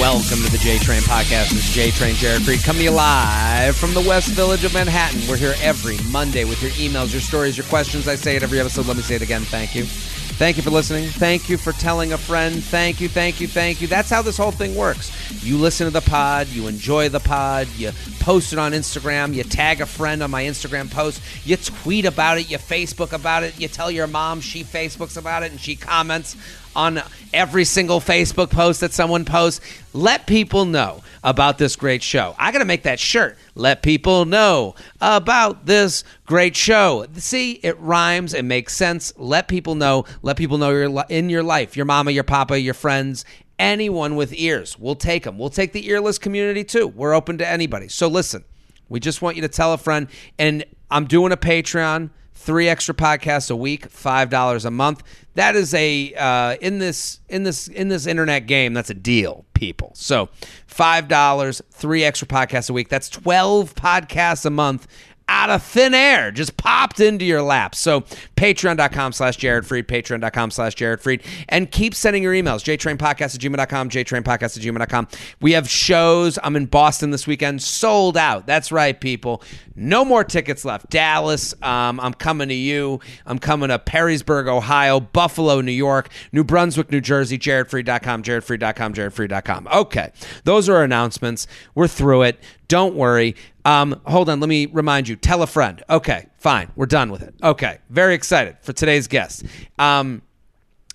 Welcome to the J Train Podcast. This is J Train Jared Freid coming to you live from the West Village of Manhattan. We're here every Monday with your emails, your stories, your questions. I say it every episode. Let me say it again. Thank you. Thank you for listening. Thank you for telling a friend. Thank you, thank you, thank you. That's how this whole thing works. You listen to the pod, you enjoy the pod, you post it on Instagram, you tag a friend on my Instagram post, you tweet about it, you Facebook about it, you tell your mom she Facebooks about it, and she comments on every single Facebook post that someone posts. Let people know about this great show. I got to make that shirt. Let people know about this great show. See, it rhymes, it makes sense. Let people know. Let people know you're in your life, your mama, your papa, your friends, anyone with ears. We'll take them. We'll take the earless community too. We're open to anybody. So listen, we just want you to tell a friend and I'm doing a Patreon three extra podcasts a week, five dollars a month. That is a uh, in this in this in this internet game. That's a deal, people. So five dollars, three extra podcasts a week. That's twelve podcasts a month out of thin air, just popped into your lap. So patreon.com slash Jared Freid, patreon.com slash Jared Freid, and keep sending your emails. JTrainPodcast at gmail.com, JTrainPodcast at gmail.com. We have shows. I'm in Boston this weekend, sold out. That's right, people. No more tickets left. Dallas, um, I'm coming to you. I'm coming to Perrysburg, Ohio, Buffalo, New York, New Brunswick, New Jersey, jaredfreid.com, jaredfreid.com, jaredfreid.com. Okay, those are our announcements. We're through it. Don't worry. Um, hold on. Let me remind you. Tell a friend. Okay, fine. We're done with it. Okay, very excited for today's guest. Um,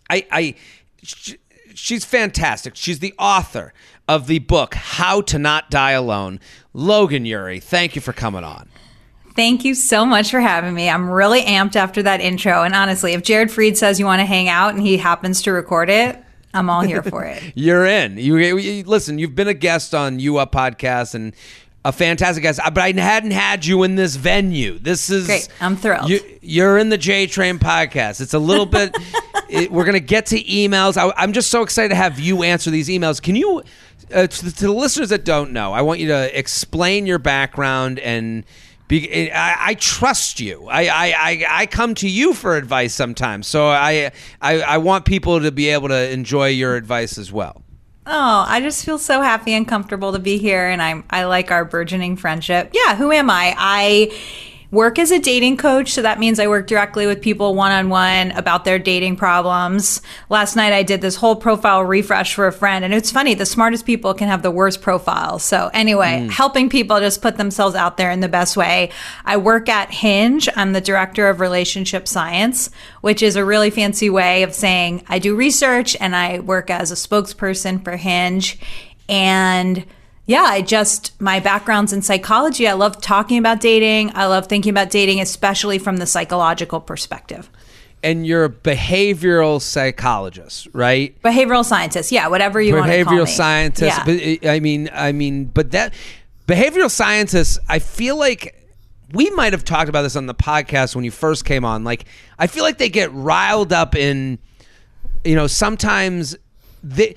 I, I, sh- she's fantastic. She's the author of the book How to Not Die Alone. Logan Ury, thank you for coming on. Thank you so much for having me. I'm really amped after that intro. And honestly, if Jared Freid says you want to hang out and he happens to record it, I'm all here for it. You're in. You, you, listen. You've been a guest on You Up podcast and a fantastic guest, but I hadn't had you in this venue. This is great. I'm thrilled. You, are in the J Train podcast. It's a little bit. it, we're gonna get to emails. I, am just so excited to have you answer these emails. Can you, uh, to, the, to the listeners that don't know, I want you to explain your background and be, I, I, trust you. I, I, I come to you for advice sometimes. So I, I, I want people to be able to enjoy your advice as well. Oh, I just feel so happy and comfortable to be here, and I'm I like our burgeoning friendship. Yeah, who am I? I work as a dating coach. So that means I work directly with people one on one about their dating problems. Last night I did this whole profile refresh for a friend. And it's funny, the smartest people can have the worst profiles. So anyway, mm. helping people just put themselves out there in the best way. I work at Hinge. I'm the director of relationship science, which is a really fancy way of saying I do research and I work as a spokesperson for Hinge. And yeah, I just, my background's in psychology. I love talking about dating. I love thinking about dating, especially from the psychological perspective. And you're a behavioral psychologist, right? Behavioral scientist, yeah, whatever you want to call me. Behavioral scientist. Yeah. But uh, I mean, I mean, but that behavioral scientists, I feel like we might have talked about this on the podcast when you first came on. Like, I feel like they get riled up in, you know, sometimes they,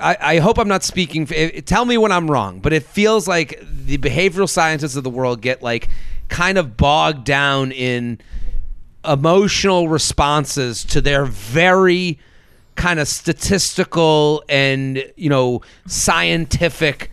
I, I, hope I'm not speaking. Tell me when I'm wrong, but it feels like the behavioral scientists of the world get like kind of bogged down in emotional responses to their very kind of statistical and you know scientific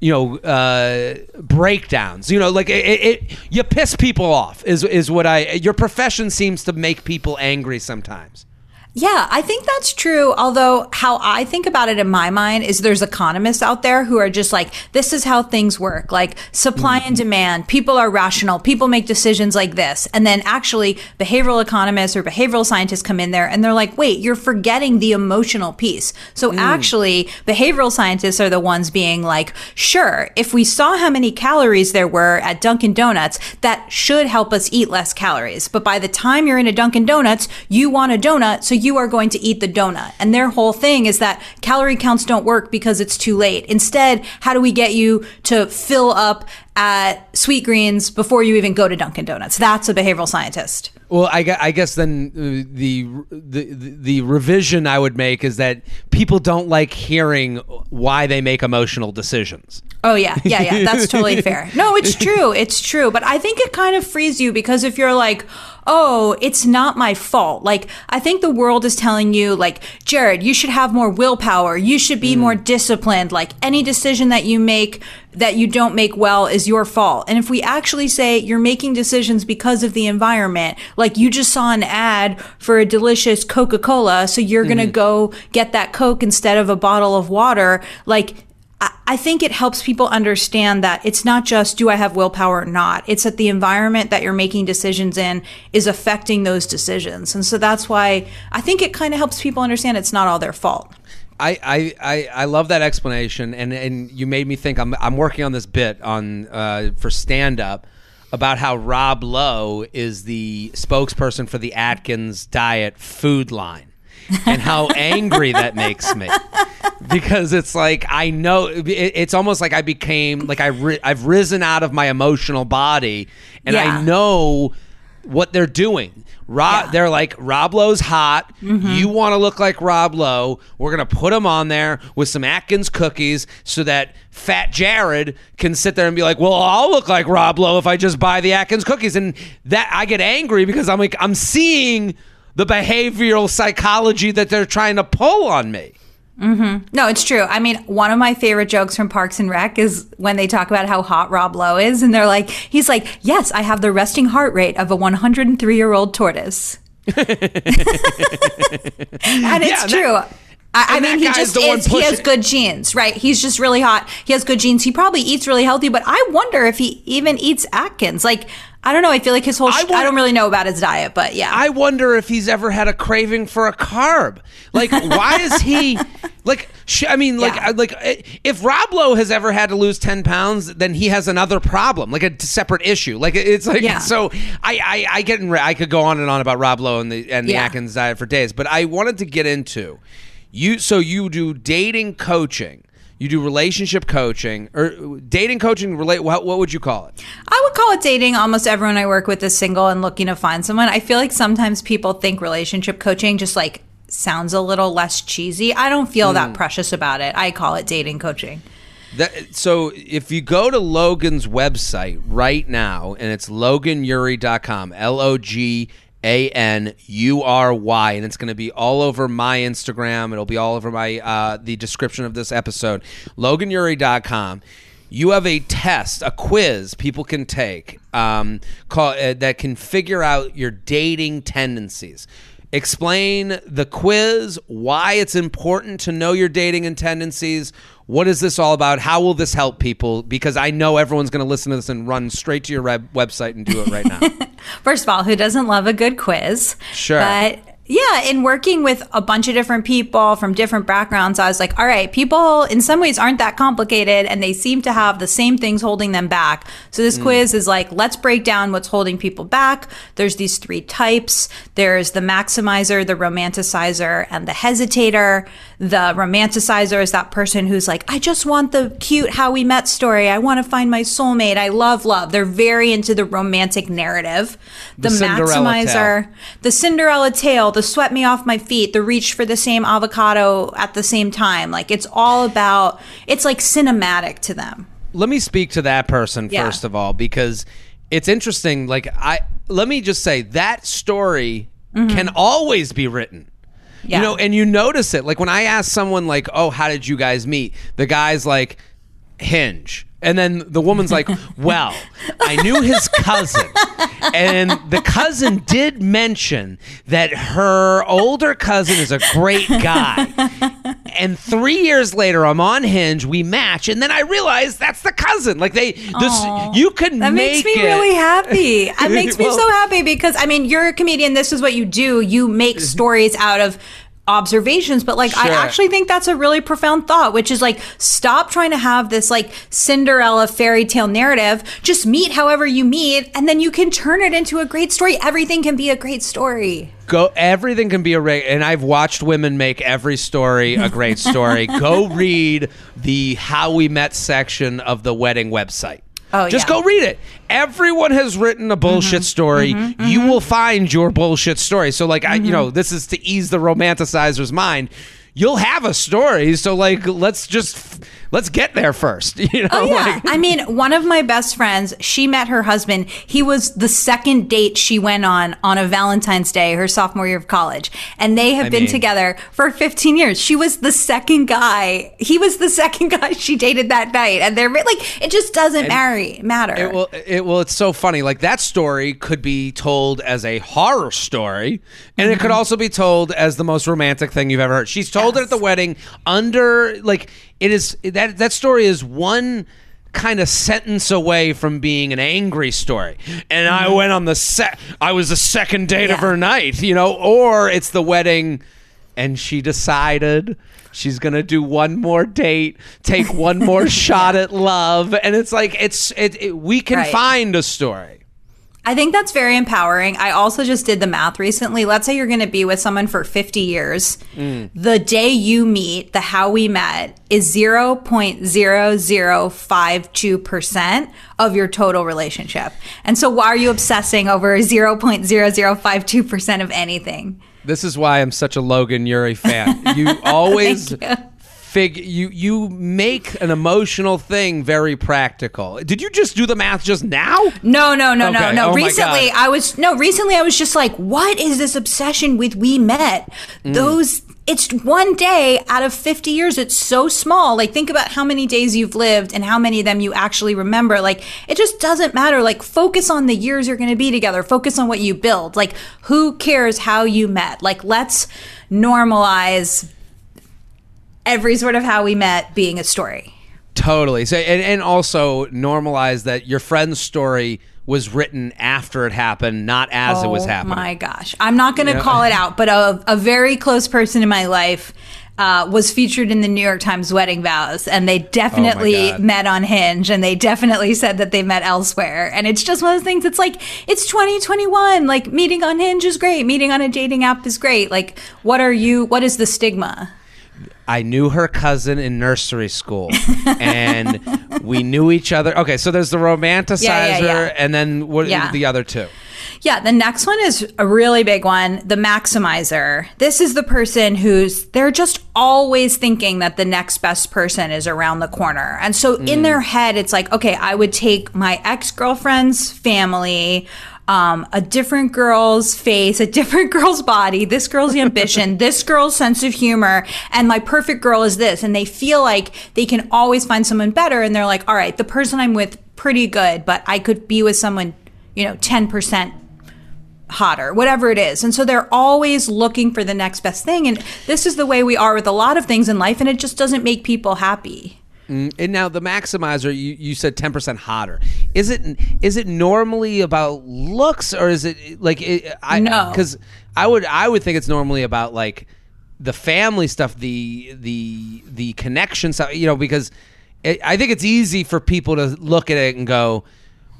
you know uh, breakdowns. You know, like it, it, you piss people off is is what I. Your profession seems to make people angry sometimes. Yeah, I think that's true. Although, how I think about it in my mind is there's economists out there who are just like, this is how things work. Like supply mm-hmm. and demand, people are rational, people make decisions like this. And then actually, behavioral economists or behavioral scientists come in there and they're like, wait, you're forgetting the emotional piece. So mm. actually, behavioral scientists are the ones being like, sure, if we saw how many calories there were at Dunkin' Donuts, that should help us eat less calories. But by the time you're in a Dunkin' Donuts, you want a donut. So you are going to eat the donut. And their whole thing is that calorie counts don't work because it's too late. Instead, how do we get you to fill up at Sweet Greens before you even go to Dunkin' Donuts? That's a behavioral scientist. Well, I, I guess then uh, the, the the revision I would make is that people don't like hearing why they make emotional decisions. Oh yeah, yeah, yeah. That's totally fair. No, it's true. It's true. But I think it kind of frees you because if you're like, oh, it's not my fault. Like I think the world is telling you, like, Jared, you should have more willpower. You should be more mm. disciplined. Like any decision that you make that you don't make well is your fault. And if we actually say you're making decisions because of the environment, like you just saw an ad for a delicious Coca-Cola, so you're going to mm-hmm. go get that Coke instead of a bottle of water, like I- think it helps people understand that it's not just do I have willpower or not. It's that the environment that you're making decisions in is affecting those decisions. And so that's why I think it kind of helps people understand it's not all their fault. I, I, I, I love that explanation, and, and you made me think. I'm, I'm working on this bit on uh, for stand up about how Rob Lowe is the spokesperson for the Atkins diet food line, and how angry that makes me because it's like I know it, it's almost like I became like I ri- I've risen out of my emotional body, and Yeah. I know what they're doing. Rob, Yeah. they're like Rob Lowe's hot. Mm-hmm. You want to look like Rob Lowe. We're gonna put him on there with some Atkins cookies so that Fat Jared can sit there and be like, "Well, I'll look like Rob Lowe if I just buy the Atkins cookies." And that I get angry because I'm like, I'm seeing the behavioral psychology that they're trying to pull on me. Mm-hmm. No, it's true. I mean, one of my favorite jokes from Parks and Rec is when they talk about how hot Rob Lowe is, and they're like, he's like, yes, I have the resting heart rate of a 103 year old tortoise. and it's and true. I, I mean, he just is. He has good genes, right? He's just really hot. He has good genes. He probably eats really healthy, but I wonder if he even eats Atkins. Like, I don't know. I feel like his whole. I I, don't really know about his diet, but yeah. I wonder if he's ever had a craving for a carb. Like, why is he like? Sh- I mean, like, Yeah. Like eh, if Rob Lowe has ever had to lose ten pounds, then he has another problem, like a separate issue. Like it's like Yeah. so. I I, I get in, I could go on and on about Rob Lowe and the and the Yeah. Atkins diet for days, but I wanted to get into you. So you do dating coaching. You do relationship coaching or dating coaching. Relate. What, what would you call it? I would call it dating. Almost everyone I work with is single and looking to find someone. I feel like sometimes people think relationship coaching just like sounds a little less cheesy. I don't feel Hmm. that precious about it. I call it dating coaching. That, so if you go to Logan's website right now, and it's loganury.com, L O G A N U R Y, and it's going to be all over my Instagram. It'll be all over my uh, the description of this episode. Loganury.com. You have a test, a quiz people can take um, call, uh, that can figure out your dating tendencies. Explain the quiz, why it's important to know your dating and tendencies. What is this all about? How will this help people? Because I know everyone's going to listen to this and run straight to your web- website and do it right now. First of all, who doesn't love a good quiz? Sure. But yeah, in working with a bunch of different people from different backgrounds, I was like, all right, people in some ways aren't that complicated and they seem to have the same things holding them back. So this mm. quiz is like, let's break down what's holding people back. There's these three types. There's the maximizer, the romanticizer, and the hesitator. The romanticizer is that person who's like, I just want the cute how we met story. I want to find my soulmate. I love love. They're very into the romantic narrative. The, The maximizer, the Cinderella tale, the swept me off my feet, the reach for the same avocado at the same time. Like it's all about, it's like cinematic to them. let me speak to that person Yeah. first of all because it's interesting like i let me just say that story mm-hmm. can always be written Yeah. you know and you notice it like when i ask someone like oh how did you guys meet the guy's like hinge and then the woman's like well i knew his cousin and the cousin did mention that her older cousin is a great guy and three years later i'm on hinge we match and then i realize that's the cousin like they this Aw. you could That make makes me it really happy. It makes me Well- so happy because I mean, you're a comedian. This is what you do. You make stories out of observations, but like I actually think that's a really profound thought, which is like stop trying to have this like Cinderella fairy tale narrative. Just meet however you meet, and then you can turn it into a great story. Everything can be a great story. go everything can be a great and i've watched women make every story a great story go read the how we met section of the wedding website Oh, Just yeah. go read it. Everyone has written a bullshit mm-hmm. story. Mm-hmm. You mm-hmm. will find your bullshit story. So, like, I, you know, this is to ease the romanticizer's mind. You'll have a story. So, like, let's just let's get there first. You know, Oh yeah. like, I mean, one of my best friends, she met her husband. He was the second date she went on on a Valentine's Day, her sophomore year of college. And they have I been mean- together for 15 years. She was the second guy. He was the second guy she dated that night. And they're like it just doesn't marry matter. It will. It well. It's so funny. Like that story could be told as a horror story, and it Mm-hmm. could also be told as the most romantic thing you've ever heard. She's told it at the wedding under like it is that that story is one kind of sentence away from being an angry story. And I went on the set. I was the second date of Mm-hmm. Her night. You know, or it's the wedding. And she decided she's gonna do one more date, take one more shot at love, and it's like it's it. it we can Right. find a story. I think that's very empowering. I also just did the math recently. Let's say you're going to be with someone for 50 years. Mm. The day you meet, the how we met, is 0.0052% of your total relationship. And so why are you obsessing over 0.0052% of anything? This is why I'm such a Logan Ury fan. You always you. Fig you you make an emotional thing very practical. Did you just do the math just now? No, no, no, Okay. no, no. Oh recently, I was no. Recently, I was just like, "What is this obsession with we met?" Mm. Those. It's one day out of 50 years. It's so small. Like, think about how many days you've lived and how many of them you actually remember. Like, it just doesn't matter. Like, focus on the years you're going to be together. Focus on what you build. Like, who cares how you met? Like, let's normalize every sort of how we met being a story. Totally. So and, and also normalize that your friend's story was written after it happened, not as it was Oh happening. My gosh, I'm not going to Yeah. call it out, but a, a very close person in my life uh, was featured in the New York Times wedding vows, and they definitely Oh met on Hinge, and they definitely said that they met elsewhere. And it's just one of those things. It's like it's 2021. Like meeting on Hinge is great. Meeting on a dating app is great. Like, what are you? What is the stigma? I knew her cousin in nursery school, and we knew each other. Okay, so there's the romanticizer, Yeah, yeah, yeah. and then what the other two? Yeah, the next one is a really big one the maximizer. This is the person who's, they're just always thinking that the next best person is around the corner. And so in mm. their head, it's like, okay, I would take my ex girlfriend's family. Um, a different girl's face, a different girl's body, this girl's ambition, this girl's sense of humor, and my perfect girl is this. And they feel like they can always find someone better. And they're like, all right, the person I'm with, pretty good, but I could be with someone, you know, 10% hotter, whatever it is. And so they're always looking for the next best thing. And this is the way we are with a lot of things in life, and it just doesn't make people happy. Mm, and now the maximizer, you, you said ten percent hotter. Is it is it normally about looks or is it like it, I No. Because I would I would think it's normally about like the family stuff, the the the connection stuff. You know, because it, I think it's easy for people to look at it and go,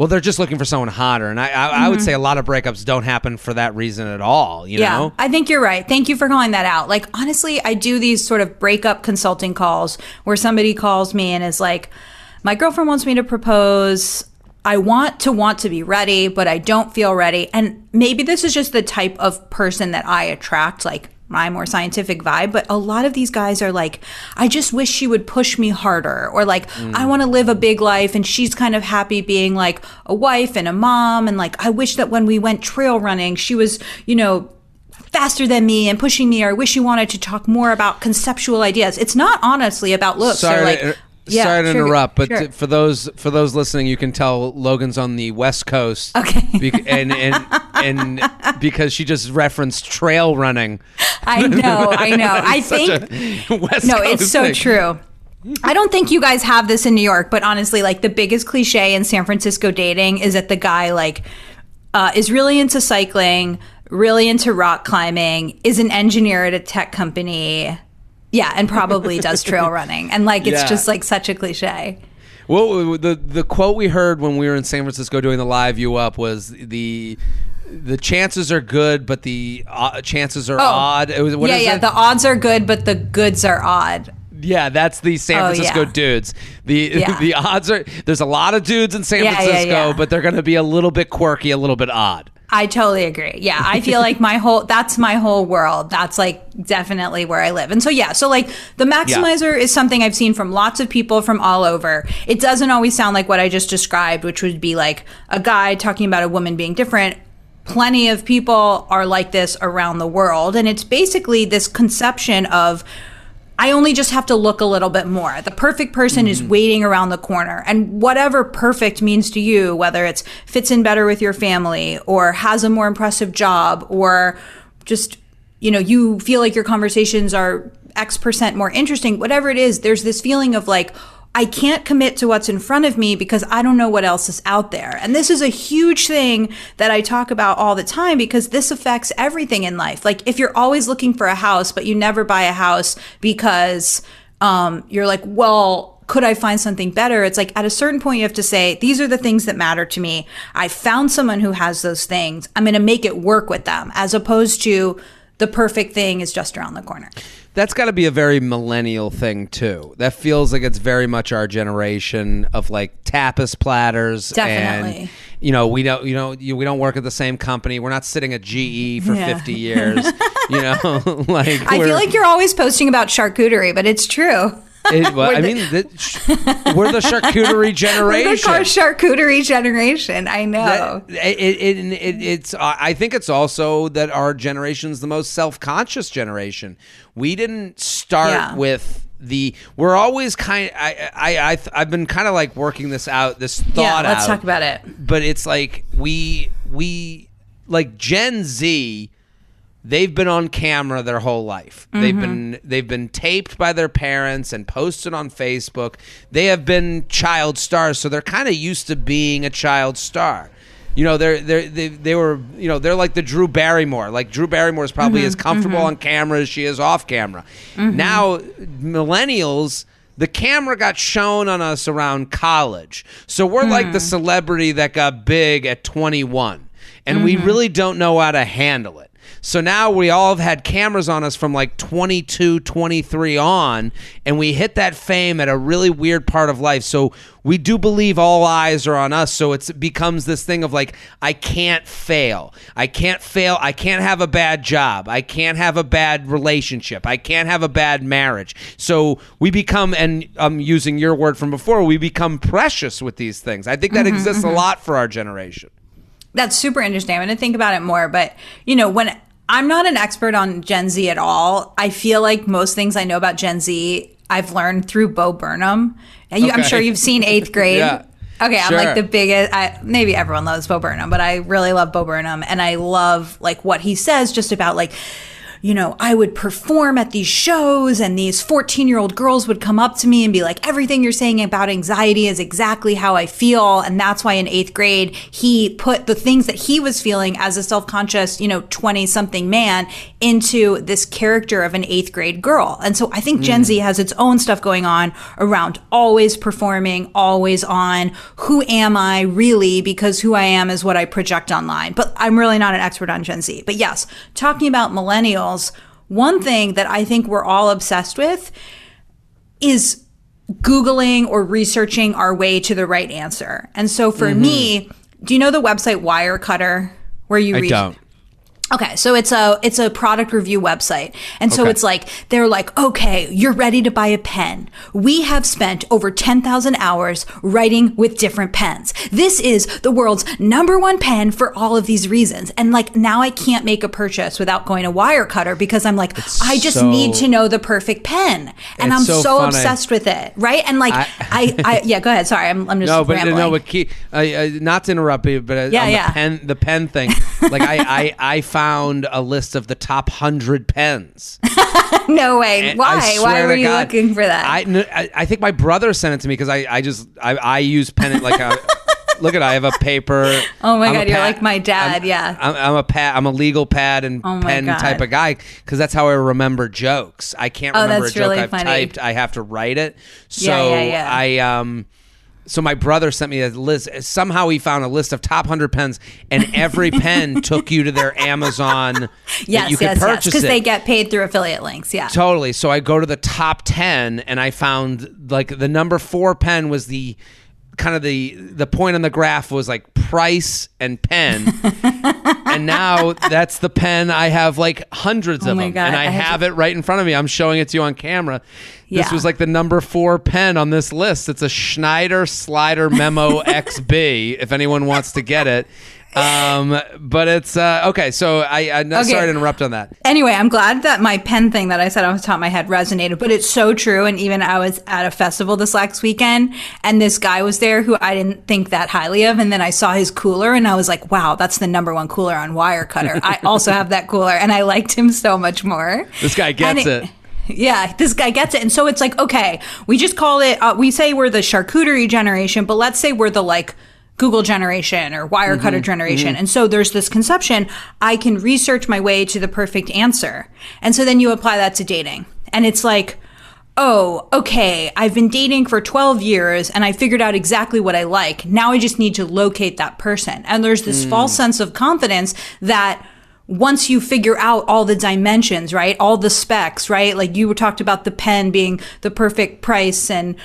well, they're just looking for someone hotter. And I I, I would mm-hmm. say a lot of breakups don't happen for that reason at all. You yeah, know. I think you're right. Thank you for calling that out. Like, honestly, I do these sort of breakup consulting calls where somebody calls me and is like, my girlfriend wants me to propose. I want to want to be ready, but I don't feel ready. And maybe this is just the type of person that I attract, like my more scientific vibe. But a lot of these guys are like, I just wish she would push me harder. Or like, I want to live a big life. And she's kind of happy being like a wife and a mom. And like, I wish that when we went trail running, she was, you know, faster than me and pushing me or I wish you wanted to talk more about conceptual ideas. It's not honestly about looks. Sorry, like, inter- yeah, sorry to sure, interrupt, but sure. for those for those listening, you can tell Logan's on the West Coast. Okay. bec- and and and because she just referenced trail running. I know, I know. I think West no, Coast it's so thing. true. I don't think you guys have this in New York, but honestly, like the biggest cliche in San Francisco dating is that the guy like uh, is really into cycling, really into rock climbing, is an engineer at a tech company. Yeah, and probably does trail running. And like it's Yeah. just like such a cliche. Well, the the quote we heard when we were in San Francisco doing the live you up was the the chances are good, but the uh, chances are odd. It was what Oh. yeah, is yeah. it? The odds are good, but the goods are odd. Yeah, that's the San Oh, Francisco yeah. dudes. The Yeah. the odds are there's a lot of dudes in San Yeah, Francisco, but they're going to be a little bit quirky, a little bit odd. I totally agree. Yeah, I feel like my whole that's my whole world. That's like definitely where I live. And so yeah, so like the maximizer is something I've seen from lots of people from all over. It doesn't always sound like what I just described, which would be like a guy talking about a woman being different. Plenty of people are like this around the world, and it's basically this conception of I only just have to look a little bit more. The perfect person is mm-hmm. waiting around the corner. And whatever perfect means to you, whether it's fits in better with your family or has a more impressive job or just, you know, you feel like your conversations are X percent more interesting, whatever it is, there's this feeling of like, I can't commit to what's in front of me because I don't know what else is out there. And this is a huge thing that I talk about all the time because this affects everything in life. Like if you're always looking for a house, but you never buy a house because um, you're like, well, could I find something better? It's like at a certain point, you have to say, these are the things that matter to me. I found someone who has those things. I'm going to make it work with them as opposed to the perfect thing is just around the corner. That's got to be a very millennial thing too. That feels like it's very much our generation of like tapas platters. Definitely. And, you know, we don't, you know, you, we don't work at the same company. We're not sitting at GE for Yeah. 50 years. you know, like I feel like you're always posting about charcuterie, but it's true. It, well, I the- mean, the, sh- we're the charcuterie generation. We're generation. the charcuterie generation. I know. That- it, it, it, it's uh, I think it's also that our generation's the most self-conscious generation. We didn't start Yeah. with the we're always kind I I I I've been kind of like working this out this thought yeah, let's out talk about it. but it's like we we like Gen Z they've been on camera their whole life. They've Mm-hmm. been they've been taped by their parents and posted on Facebook. They have been child stars, so they're kind of used to being a child star. You know, they're they they they were you know they're like the Drew Barrymore. Like Drew Barrymore is probably Mm-hmm. as comfortable on camera as she is off camera. Now millennials. The camera got shown on us around college. So we're like Hmm. the celebrity that got big at 21. And we Mm-hmm. really don't know how to handle it. So now we all have had cameras on us from like 22, 23 on, and we hit that fame at a really weird part of life. So we do believe all eyes are on us. So it becomes this thing of like, I can't fail. I can't fail. I can't have a bad job. I can't have a bad relationship. I can't have a bad marriage. So we become, and I'm using your word from before, we become precious with these things. I think that mm-hmm, exists a mm-hmm. lot for our generation. That's super interesting. I'm going to think about it more. But, you know, when I'm not an expert on Gen Z at all, I feel like most things I know about Gen Z, I've learned through Bo Burnham. You- I'm sure you've seen eighth grade. Yeah. Okay, I'm like the biggest. I, maybe everyone loves Bo Burnham, but I really love Bo Burnham, and I love like what he says just about like, you know, I would perform at these shows, and these 14 year old girls would come up to me and be like, everything you're saying about anxiety is exactly how I feel, and that's why in eighth grade he put the things that he was feeling as a self conscious, you know, 20 something man into this character of an eighth grade girl, and so I think mm. Gen Z has its own stuff going on around always performing, always on. Who am I really? Because who I am is what I project online. But I'm really not an expert on Gen Z. But yes, talking about millennials, one thing that I think we're all obsessed with is Googling or researching our way to the right answer. And so for mm-hmm. me, do you know the website Wirecutter where you I read don't. Okay, so it's a it's a product review website. And so Okay. it's like they're like, "Okay, you're ready to buy a pen. We have spent over 10,000 hours writing with different pens. This is the world's number one pen for all of these reasons." And like now I can't make a purchase without going to Wirecutter because I'm like, I just so- need to know the perfect pen. And I'm so so, obsessed with it, right? And like I, I, yeah, go ahead. Sorry, I'm, I'm just No, but rambling. no, but key, uh, uh, not to interrupt you, but uh, Yeah, on the pen, the pen thing. Like I, I, I found a list of the top hundred pens. no way. And Why? Why were you God, looking for that? I, I think my brother sent it to me because I, I just, I, I use pen like a. Look at I have a paper. Oh my I'm God, you're pad- like my dad, I'm- yeah. I'm, I'm a pad. I'm a legal pad and Oh pen God. type of guy because that's how I remember jokes. I can't Oh, remember a joke really I've funny. typed. I have to write it. So Yeah, yeah, yeah. I um. So my brother sent me a list. Somehow he found a list of top hundred pens, and every pen took you to their Amazon. that Yes, you could yes, yes. purchase Because it. they get paid through affiliate links. Yeah. Totally. So I go to the top 10 and I found like the number 4 pen was the kind of the the point on the graph was like price and pen. and now that's the pen I have like hundreds oh of Oh my them God, and I, I have it right in front of me. I'm showing it to you on camera. This Yeah. was like the number 4 pen on this list. It's a Schneider Slider Memo XB if anyone wants to get it. Um, but it's uh, okay. So I, I'm Okay. sorry to interrupt on that. Anyway, I'm glad that my pen thing that I said off the top of my head resonated, but it's so true. And even I was at a festival this last weekend and this guy was there who I didn't think that highly of. And then I saw his cooler and I was like, wow, that's the number one cooler on Wirecutter. I also have that cooler and I liked him so much more. This guy gets And it. Yeah, this guy gets it. And so it's like, okay, we just call it, uh, we say we're the charcuterie generation, but let's say we're the like, Google generation or Wirecutter mm-hmm. generation. Mm-hmm. And so there's this conception I can research my way to the perfect answer. And so then you apply that to dating. And it's like, oh, okay, I've been dating for 12 years and I figured out exactly what I like. Now I just need to locate that person. And there's this mm. false sense of confidence that once you figure out all the dimensions, right? All the specs, right? Like you talked about the pen being the perfect price and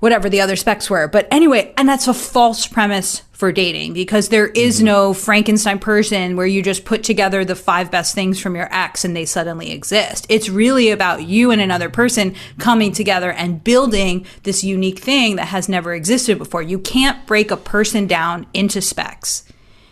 whatever the other specs were. But anyway, and that's a false premise for dating because there is mm-hmm. no Frankenstein person where you just put together the five best things from your ex and they suddenly exist. It's really about you and another person coming together and building this unique thing that has never existed before. You can't break a person down into specs.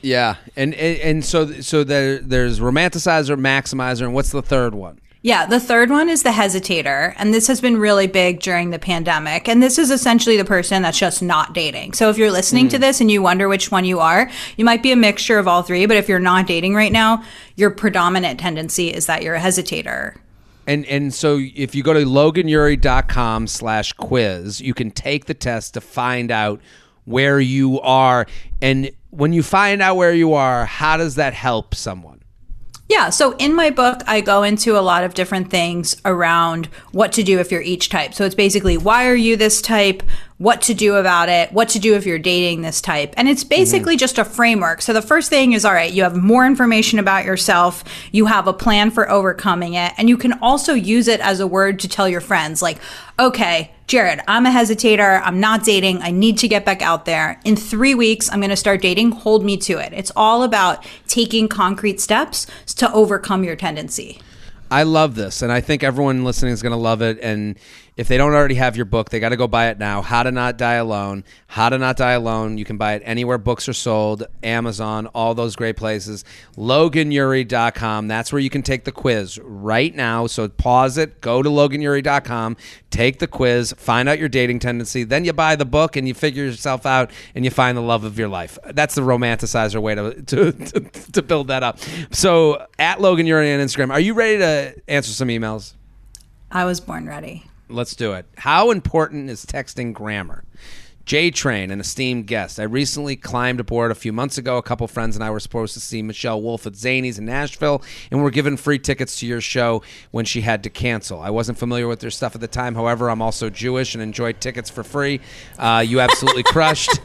Yeah, and and, and so so there there's romanticizer, maximizer, and what's the third one? Yeah, the third one is the hesitator. And this has been really big during the pandemic. And this is essentially the person that's just not dating. So if you're listening to hmm. this and you wonder which one you are, you might be a mixture of all three. But if you're not dating right now, your predominant tendency is that you're a hesitator. And and so if you go to loganury.com slash quiz, you can take the test to find out where you are. And when you find out where you are, how does that help someone? Yeah, so in my book, I go into a lot of different things around what to do if you're each type. So it's basically why are you this type, what to do about it, what to do if you're dating this type. And it's mm-hmm. basically just a framework. So the first thing is all right, you have more information about yourself, you have a plan for overcoming it, and you can also use it as a word to tell your friends, like, okay, Jared, I'm a hesitator. I'm not dating. I need to get back out there. In three weeks, I'm going to start dating. Hold me to it. It's all about taking concrete steps to overcome your tendency. I love this, and I think everyone listening is going to love it. And if they don't already have your book, they got to go buy it now. How to Not Die Alone. How to Not Die Alone. You can buy it anywhere books are sold, Amazon, all those great places. LoganUry.com. That's where you can take the quiz right now. So pause it, go to LoganUry.com, take the quiz, find out your dating tendency. Then you buy the book and you figure yourself out and you find the love of your life. That's the romanticizer way to, to, to, to build that up. So at LoganUry on Instagram, are you ready to answer some emails? I was born ready. Let's do it. How important is texting grammar? J Train, an esteemed guest. I recently climbed aboard a few months ago. A couple friends and I were supposed to see Michelle Wolf at Zanies in Nashville, and were given free tickets to your show when she had to cancel. I wasn't familiar with their stuff at the time. However, I'm also Jewish and enjoyed tickets for free. Uh, you absolutely crushed.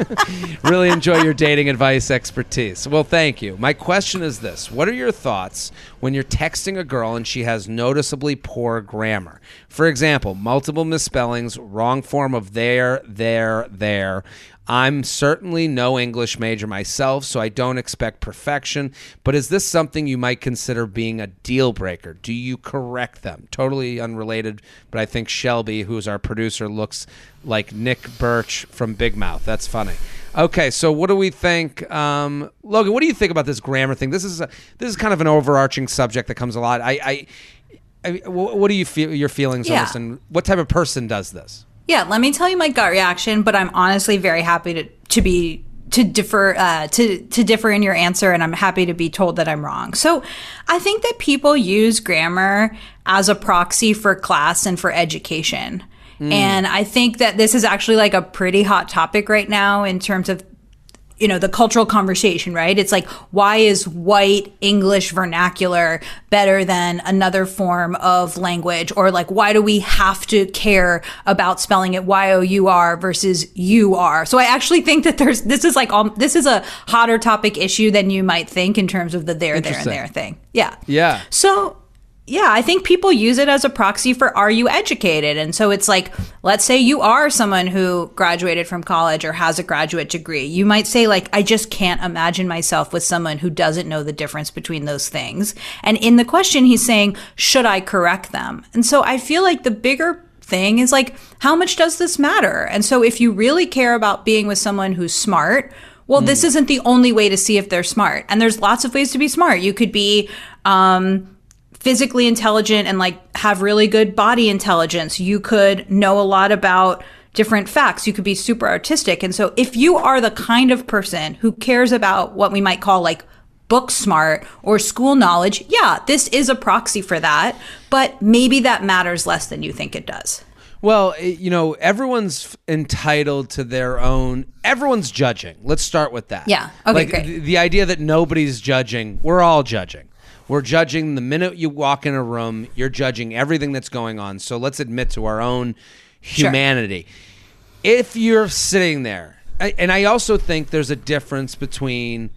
really enjoy your dating advice expertise. Well, thank you. My question is this What are your thoughts when you're texting a girl and she has noticeably poor grammar? For example, multiple misspellings, wrong form of there, there, there. I'm certainly no English major myself, so I don't expect perfection. But is this something you might consider being a deal breaker? Do you correct them? Totally unrelated, but I think Shelby, who's our producer, looks like Nick Birch from Big Mouth. That's funny. Okay, so what do we think, um, Logan? What do you think about this grammar thing? This is a, this is kind of an overarching subject that comes a lot. I, I, I what do you feel your feelings on this, and what type of person does this? Yeah, let me tell you my gut reaction, but I'm honestly very happy to to be to differ uh, to to differ in your answer, and I'm happy to be told that I'm wrong. So, I think that people use grammar as a proxy for class and for education, and I think that this is actually like a pretty hot topic right now in terms of you know the cultural conversation right? It's like why is white english vernacular better than another form of language? Or like why do we have to care about spelling it y-o-u-r versus u-r so i actually think that there's this is like um, this is a hotter topic issue than you might think in terms of the there there and there thing. Yeah. Yeah. so yeah, I think people use it as a proxy for are you educated? And so it's like, let's say you are someone who graduated from college or has a graduate degree. You might say, like, I just can't imagine myself with someone who doesn't know the difference between those things. And in the question, he's saying, should I correct them? And so I feel like the bigger thing is like, how much does this matter? And so if you really care about being with someone who's smart, well, this isn't the only way to see if they're smart. And there's lots of ways to be smart. You could be, um, physically intelligent and like have really good body intelligence. You could know a lot about different facts. You could be super artistic. And so if you are the kind of person who cares about what we might call like book smart or school knowledge, yeah, this is a proxy for that, but maybe that matters less than you think it does. Well, eh, you know, everyone's entitled to their own. Everyone's judging. Let's start with that. Yeah. Okay, Like great. The, the idea that nobody's judging. We're all judging. We're judging the minute you walk in a room. You're judging everything that's going on. So let's admit to our own humanity. If you're sitting there, and I also think there's a difference between,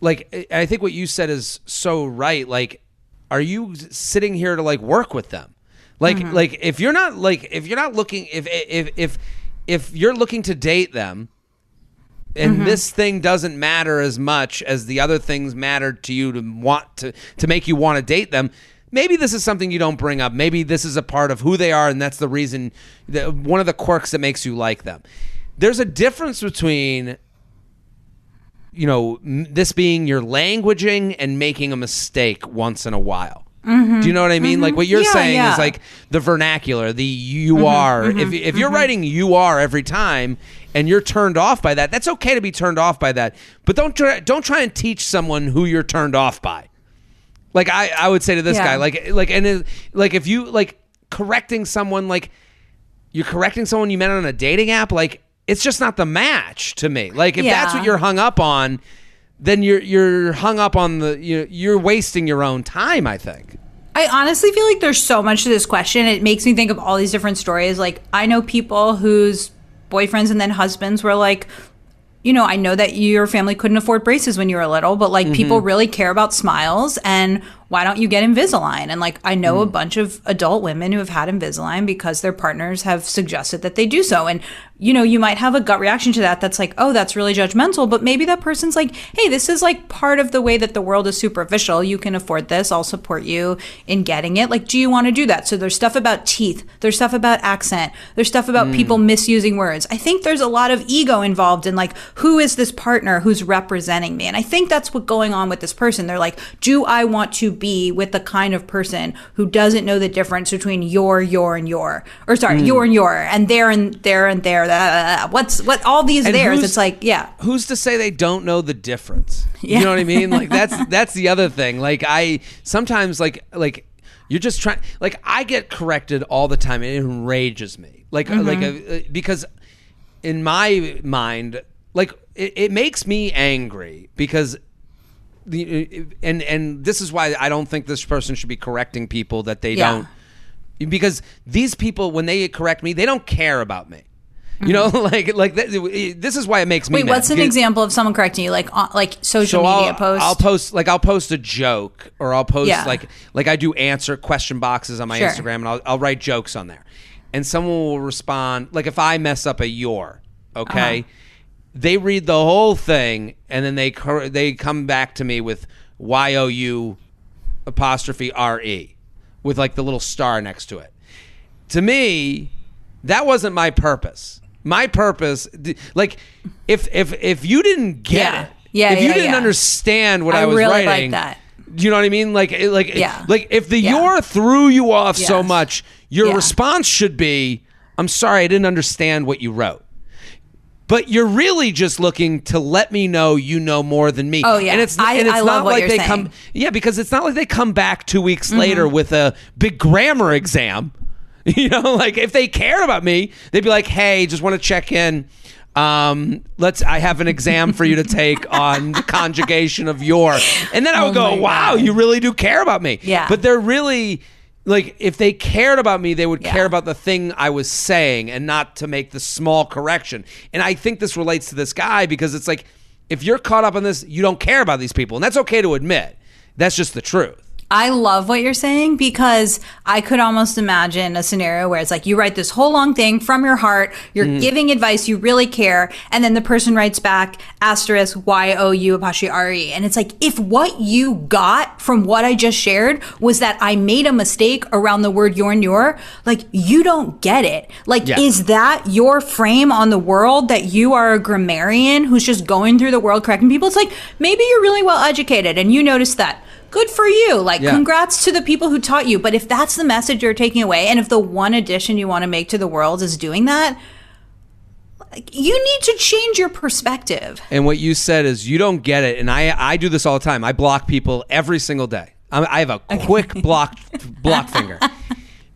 like, I I think what you said is so right. Like, are you sitting here to like work with them? Like, Mm-hmm. like if you're not like if you're not looking if if if if you're looking to date them, and Mm-hmm. this thing doesn't matter as much as the other things mattered to you to want to to make you want to date them. Maybe this is something you don't bring up. Maybe this is a part of who they are and that's the reason that one of the quirks that makes you like them. There's a difference between you know this being your languaging and making a mistake once in a while Mm-hmm. do you know what I mean? Like what you're Mm-hmm. Yeah, saying yeah. is like the vernacular, the you mm-hmm. are. Mm-hmm. If if you're writing you are every time and you're turned off by that, that's okay to be turned off by that. But don't try, don't try and teach someone who you're turned off by. Like I, I would say to this Yeah. guy, like like and it, like if you like correcting someone, like you're correcting someone you met on a dating app, like it's just not the match to me. Like if that's what you're hung up on, then you're you're hung up on the you you're wasting your own time. I think. I honestly feel like there's so much to this question. It makes me think of all these different stories. Like, I know people whose boyfriends and then husbands were like, you know, I know that your family couldn't afford braces when you were little, but like people mm-hmm. really care about smiles and why don't you get Invisalign? And like I know a mm. bunch of adult women who have had Invisalign because their partners have suggested that they do so. And you know, you might have a gut reaction to that that's like, "Oh, that's really judgmental," but maybe that person's like, "Hey, this is like part of the way that the world is superficial. You can afford this. I'll support you in getting it." Like, do you want to do that? So there's stuff about teeth, there's stuff about accent, there's stuff about hmm. people misusing words. I think there's a lot of ego involved in like, who is this partner who's representing me? And I think that's what's going on with this person. They're like, "Do I want to be with the kind of person who doesn't know the difference between your, your, and your, or sorry, hmm. your and your, and there and there and there? Uh, what's what? All these And theirs. It's like, yeah, who's to say they don't know the difference? Yeah. You know what I mean? Like that's that's the other thing. Like I sometimes like like you're just trying like I get corrected all the time. It enrages me. Like Mm-hmm. like uh, because in my mind like it, it makes me angry because the and and this is why I don't think this person should be correcting people that they Yeah. don't because these people when they correct me they don't care about me. You know, like like that, this is why it makes me. Mm-hmm. Wait, mad. what's an example of someone correcting you, like on, like social so media I'll, post? I'll post like I'll post a joke or I'll post Yeah. like like I do answer question boxes on my Sure. Instagram and I'll, I'll write jokes on there, and someone will respond like if I mess up a your okay, Uh-huh. they read the whole thing and then they cor- they come back to me with y o u apostrophe r e with like the little star next to it. To me, that wasn't my purpose. My purpose, like, if if if you didn't get Yeah. it, Yeah, if you didn't yeah. understand what I, I was really like writing, that. You know what I mean? Like, like, Yeah. like if the Yeah. your threw you off so much, your Yeah. response should be, "I'm sorry, I didn't understand what you wrote." But you're really just looking to let me know you know more than me. Oh, yeah. and it's I- and it's I not like they saying. Mm-hmm. come. Yeah, because it's not like they come back two weeks later with a big grammar exam. You know, like if they cared about me, they'd be like, "Hey, just want to check in. Um, let's. I have an exam for you to take on the conjugation of your, and then I would Oh go, my "Wow, God. you really do care about me." Yeah. But they're really like, if they cared about me, they would Yeah. care about the thing I was saying and not to make the small correction. And I think this relates to this guy because it's like, if you're caught up on this, you don't care about these people, and that's okay to admit. That's just the truth. I love what you're saying because I could almost imagine a scenario where it's like you write this whole long thing from your heart, you're Mm. giving advice, you really care, and then the person writes back asterisk Y O U apostrophe R E. And it's like, if what you got from what I just shared was that I made a mistake around the word your and your, like you don't get it. Like, Yeah. is that your frame on the world that you are a grammarian who's just going through the world correcting people? It's like maybe you're really well educated and you notice that. Good for you. Like, Yeah. congrats to the people who taught you. But if that's the message you're taking away, and if the one addition you want to make to the world is doing that, like, you need to change your perspective. And what you said is you don't get it, and I I do this all the time. I block people every single day. I, I have a quick block block finger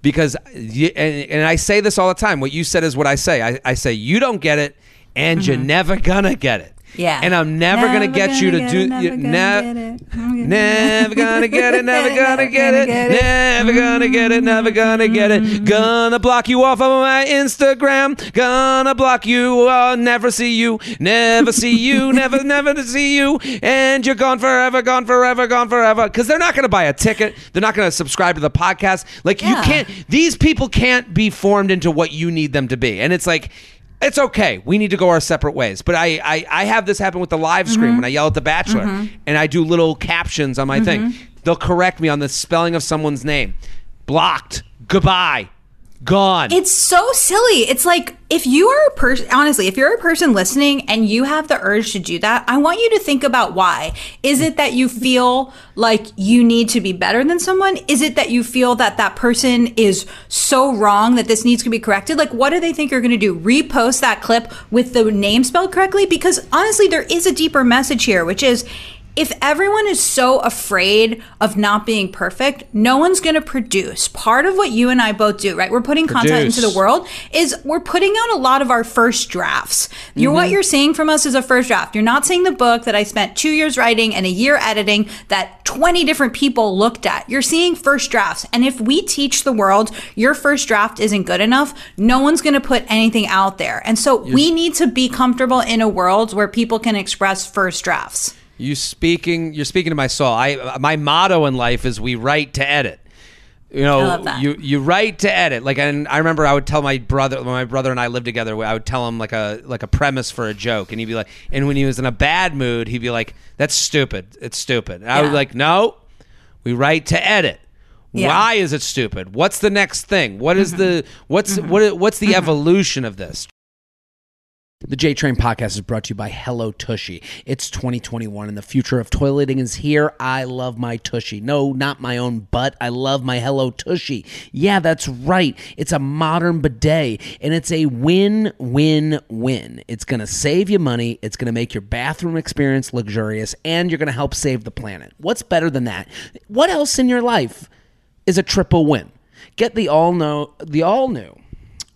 because you, and, and I say this all the time. What you said is what I say. I, I say you don't get it, and you're mm-hmm. never gonna get it. Yeah. And I'm never, gonna get you to gonna do. get you- it, nev- never gonna get it. Never gonna get it, never gonna get it, never gonna get it, never gonna get it. Gonna block you off of my Instagram. Gonna block you, I'll never see you, never see you, never, never to see you. And you're gone forever, gone forever, gone forever. Because they're not gonna buy a ticket. They're not gonna subscribe to the podcast. Like, you can't, these people can't be formed into what you need them to be. And it's like, it's okay. We need to go our separate ways. But I, I, I have this happen with the live stream Mm-hmm. when I yell at The Bachelor and I do little captions on my thing. They'll correct me on the spelling of someone's name. Blocked. Goodbye. Gone. It's so silly. It's like if you are a person, honestly, if you're a person listening and you have the urge to do that, I want you to think about why. Is it that you feel like you need to be better than someone? Is it that you feel that that person is so wrong that this needs to be corrected? Like, what do they think you're going to do? Repost that clip with the name spelled correctly? Because honestly, there is a deeper message here, which is if everyone is so afraid of not being perfect, no one's going to produce. Part of what you and I both do, right? We're putting content into the world is we're putting out a lot of our first drafts. You're what mm-hmm. you're seeing from us is a first draft. You're not seeing the book that I spent 2 years writing and a year editing that 20 different people looked at. You're seeing first drafts. And if we teach the world your first draft isn't good enough, no one's going to put anything out there. And so we need to be comfortable in a world where people can express first drafts. You speaking you're speaking to my soul. I my motto in life is we write to edit. You know, I love that. you you write to edit. Like, and I remember I would tell my brother when my brother and I lived together. I would tell him like a like a premise for a joke, and he'd be like, and when he was in a bad mood, he'd be like, "That's stupid. It's stupid." And I would Yeah. be like, "No, we write to edit." Yeah. Why is it stupid? What's the next thing? What is mm-hmm. the what's mm-hmm. what what's the mm-hmm. evolution of this? The J Train podcast is brought to you by Hello Tushy. It's 2021 and the future of toileting is here. I love my Tushy. No, not my own butt. I love my Hello Tushy. Yeah, that's right. It's a modern bidet and it's a win win win. It's going to save you money, it's going to make your bathroom experience luxurious, and you're going to help save the planet. What's better than that? What else in your life is a triple win? Get the all know the all new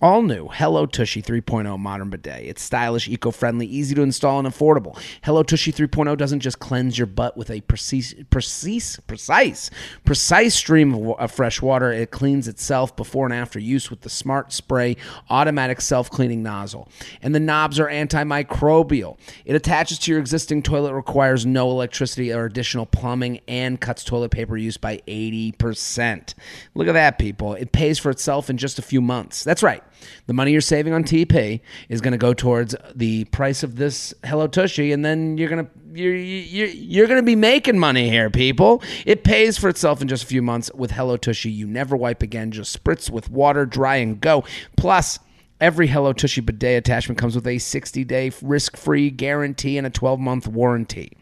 all new Hello Tushy 3.0 modern bidet. It's stylish, eco-friendly, easy to install, and affordable. Hello Tushy 3.0 doesn't just cleanse your butt with a precise, precise, precise, precise stream of, of fresh water. It cleans itself before and after use with the Smart Spray automatic self-cleaning nozzle. And the knobs are antimicrobial. It attaches to your existing toilet, requires no electricity or additional plumbing, and cuts toilet paper use by 80%. Look at that, people. It pays for itself in just a few months. That's right. The money you're saving on TP is going to go towards the price of this Hello Tushy, and then you're going to you're you're, you're going to be making money here, people. It pays for itself in just a few months with Hello Tushy. You never wipe again. Just spritz with water, dry and go. Plus. Every Hello Tushy bidet attachment comes with a 60 day risk free guarantee and a 12 month warranty.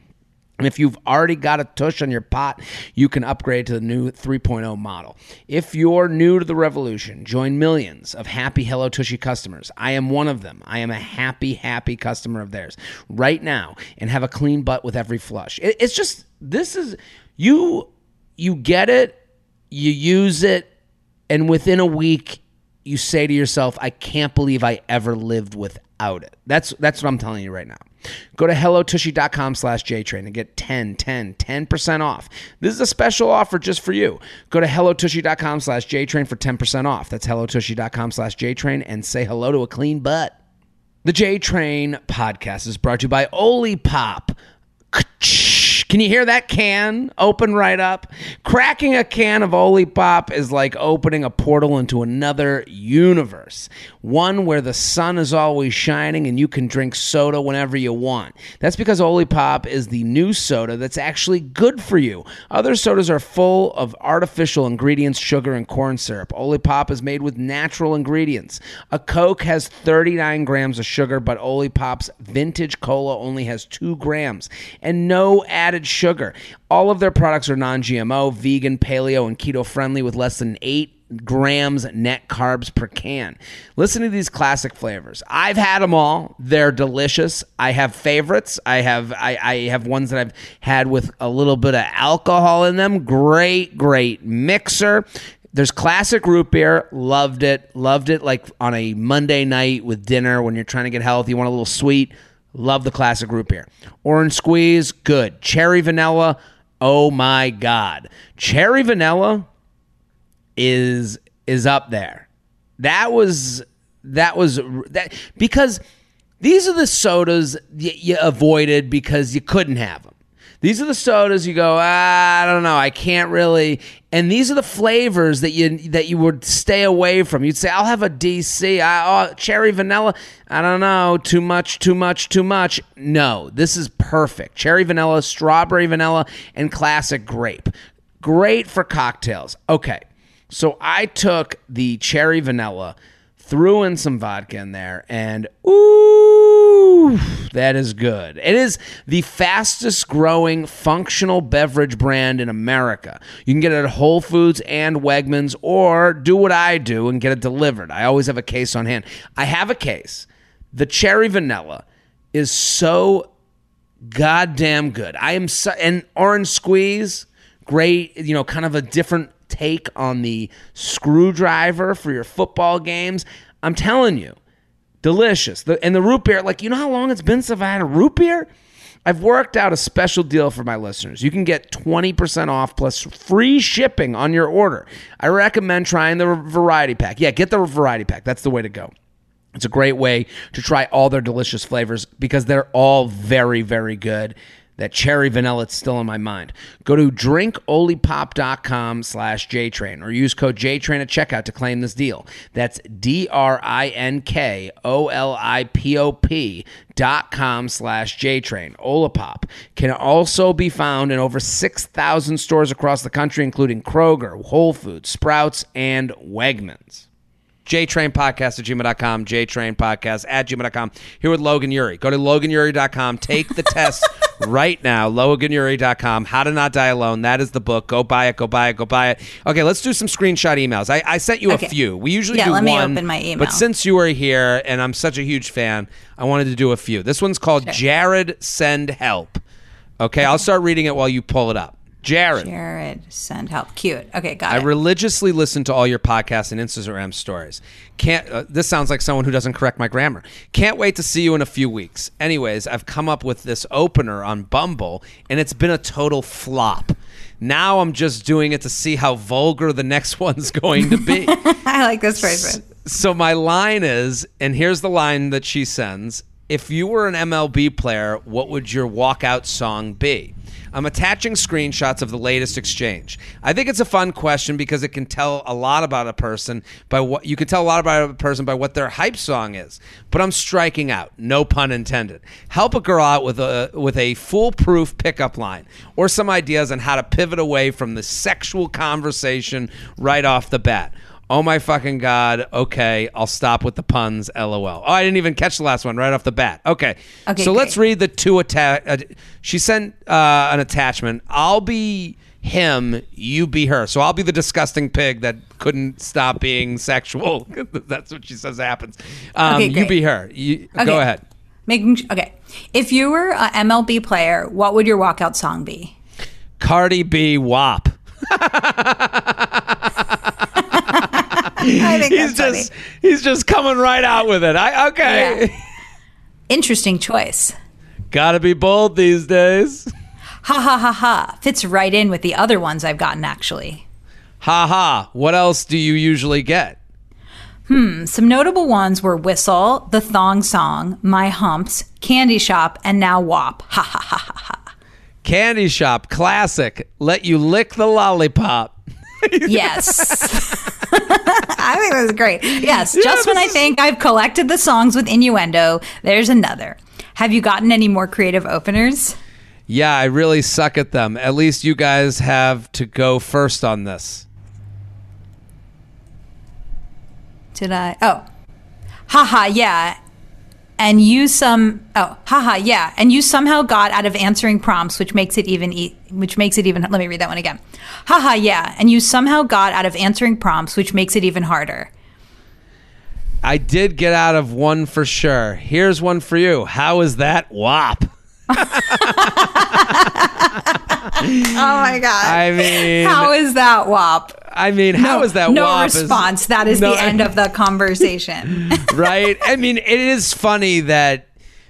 And if you've already got a tush on your pot, you can upgrade to the new 3.0 model. If you're new to the revolution, join millions of happy Hello Tushy customers. I am one of them. I am a happy, happy customer of theirs right now and have a clean butt with every flush. It- it's just, this is, you, you get it, you use it, and within a week, you say to yourself, I can't believe I ever lived without it. That's that's what I'm telling you right now. Go to hellotushy.com slash JTrain and get 10, 10, 10% off. This is a special offer just for you. Go to hellotushy.com slash JTrain for 10% off. That's hellotushy.com slash JTrain and say hello to a clean butt. The J Train podcast is brought to you by Can you hear that can open right up? Cracking a can of Olipop is like opening a portal into another universe, one where the sun is always shining and you can drink soda whenever you want. That's because Olipop is the new soda that's actually good for you. Other sodas are full of artificial ingredients, sugar, and corn syrup. Olipop is made with natural ingredients. A Coke has 39 grams of sugar, but Olipop's vintage cola only has 2 grams and no added sugar. All of their products are non GMO, vegan, paleo, and keto friendly with less than 8 grams net carbs per can. Listen to these classic flavors. I've had them all. They're delicious. I have favorites. I have I, I have ones that I've had with a little bit of alcohol in them. Great, great mixer. There's classic root beer. Loved it. Loved it like on a Monday night with dinner when you're trying to get healthy, you want a little sweet. Love the classic root beer. Orange squeeze, good. Cherry vanilla, oh my god. Cherry vanilla is is up there. That was that was that because these are the sodas you, you avoided because you couldn't have them. These are the sodas you go, ah, I don't know, I can't really. And these are the flavors that you that you would stay away from. You'd say, I'll have a DC, I, oh, cherry vanilla. I don't know, too much, too much, too much. No, this is perfect. Cherry vanilla, strawberry vanilla, and classic grape. Great for cocktails. Okay, so I took the cherry vanilla threw in some vodka in there, and ooh, that is good. It is the fastest growing functional beverage brand in America. You can get it at Whole Foods and Wegmans, or do what I do and get it delivered. I always have a case on hand. I have a case. The cherry vanilla is so goddamn good. I am so, and orange squeeze, great, you know, kind of a different take on the screwdriver for your football games. I'm telling you, delicious. The, and the root beer, like, you know how long it's been since I had a root beer? I've worked out a special deal for my listeners. You can get 20% off plus free shipping on your order. I recommend trying the variety pack. Yeah, get the variety pack. That's the way to go. It's a great way to try all their delicious flavors because they're all very, very good. That cherry vanilla, it's still in my mind. Go to drinkolipop.com slash JTrain or use code JTrain at checkout to claim this deal. That's D-R-I-N-K-O-L-I-P-O-P dot com slash JTrain. Olipop can also be found in over 6,000 stores across the country, including Kroger, Whole Foods, Sprouts, and Wegmans. JTrain Podcast at gmail.com, JTrain Podcast at gmail.com. Here with Logan Ury. Go to loganury.com. Take the test right now. loganury.com. How to Not Die Alone. That is the book. Go buy it. Go buy it. Go buy it. Okay, let's do some screenshot emails. I, I sent you Okay. a few. We usually Yeah, do let me open my email. But since you were here and I'm such a huge fan, I wanted to do a few. This one's called Jared Send Help. Okay, I'll start reading it while you pull it up. Jared. Jared, send help. Cute. Okay, got I it. I religiously listen to all your podcasts and Instagram stories. Can't. Uh, this sounds like someone who doesn't correct my grammar. Can't wait to see you in a few weeks. Anyways, I've come up with this opener on Bumble, and it's been a total flop. Now I'm just doing it to see how vulgar the next one's going to be. I like this phrase. so my line is, and here's the line that she sends: If you were an MLB player, what would your walkout song be? I'm attaching screenshots of the latest exchange. I think it's a fun question because it can tell a lot about a person by what you can tell a lot about a person by what their hype song is. But I'm striking out, no pun intended. Help a girl out with a with a foolproof pickup line or some ideas on how to pivot away from the sexual conversation right off the bat. Oh my fucking god. Okay, I'll stop with the puns. LOL. Oh, I didn't even catch the last one right off the bat. Okay. Okay, So let's read the two attack. Uh, she sent uh, an attachment. I'll be him. You be her. So I'll be the disgusting pig that couldn't stop being sexual. That's what she says happens. Um, Okay, you be her. You, Go ahead. Making okay. If you were a MLB player, what would your walkout song be? Cardi B WAP. I think he's just funny. he's just coming right out with it. I okay. Yeah. Interesting choice. Gotta be bold these days. Ha ha ha ha. Fits right in with the other ones I've gotten actually. Ha ha. What else do you usually get? Hmm, some notable ones were Whistle, The Thong Song, My Humps, Candy Shop, and now WAP. Ha ha ha ha ha. Candy shop, classic. Let you lick the lollipop. Yes. I think that was great. Yes, just when I think I've collected the songs with innuendo, there's another. Have you gotten any more creative openers? Yeah, I really suck at them. At least you guys have to go first on this. Did I? Oh. Haha, yeah. And you some oh, haha, yeah. And you somehow got out of answering prompts, which makes it even e- which makes it even let me read that one again. Haha, yeah. And you somehow got out of answering prompts, which makes it even harder. I did get out of one for sure. Here's one for you. How is that WAP? Oh my god. I mean, How is that WAP? I mean, how is that no WAP? is- response. that is No- the end of the conversation. right? I mean, it is funny that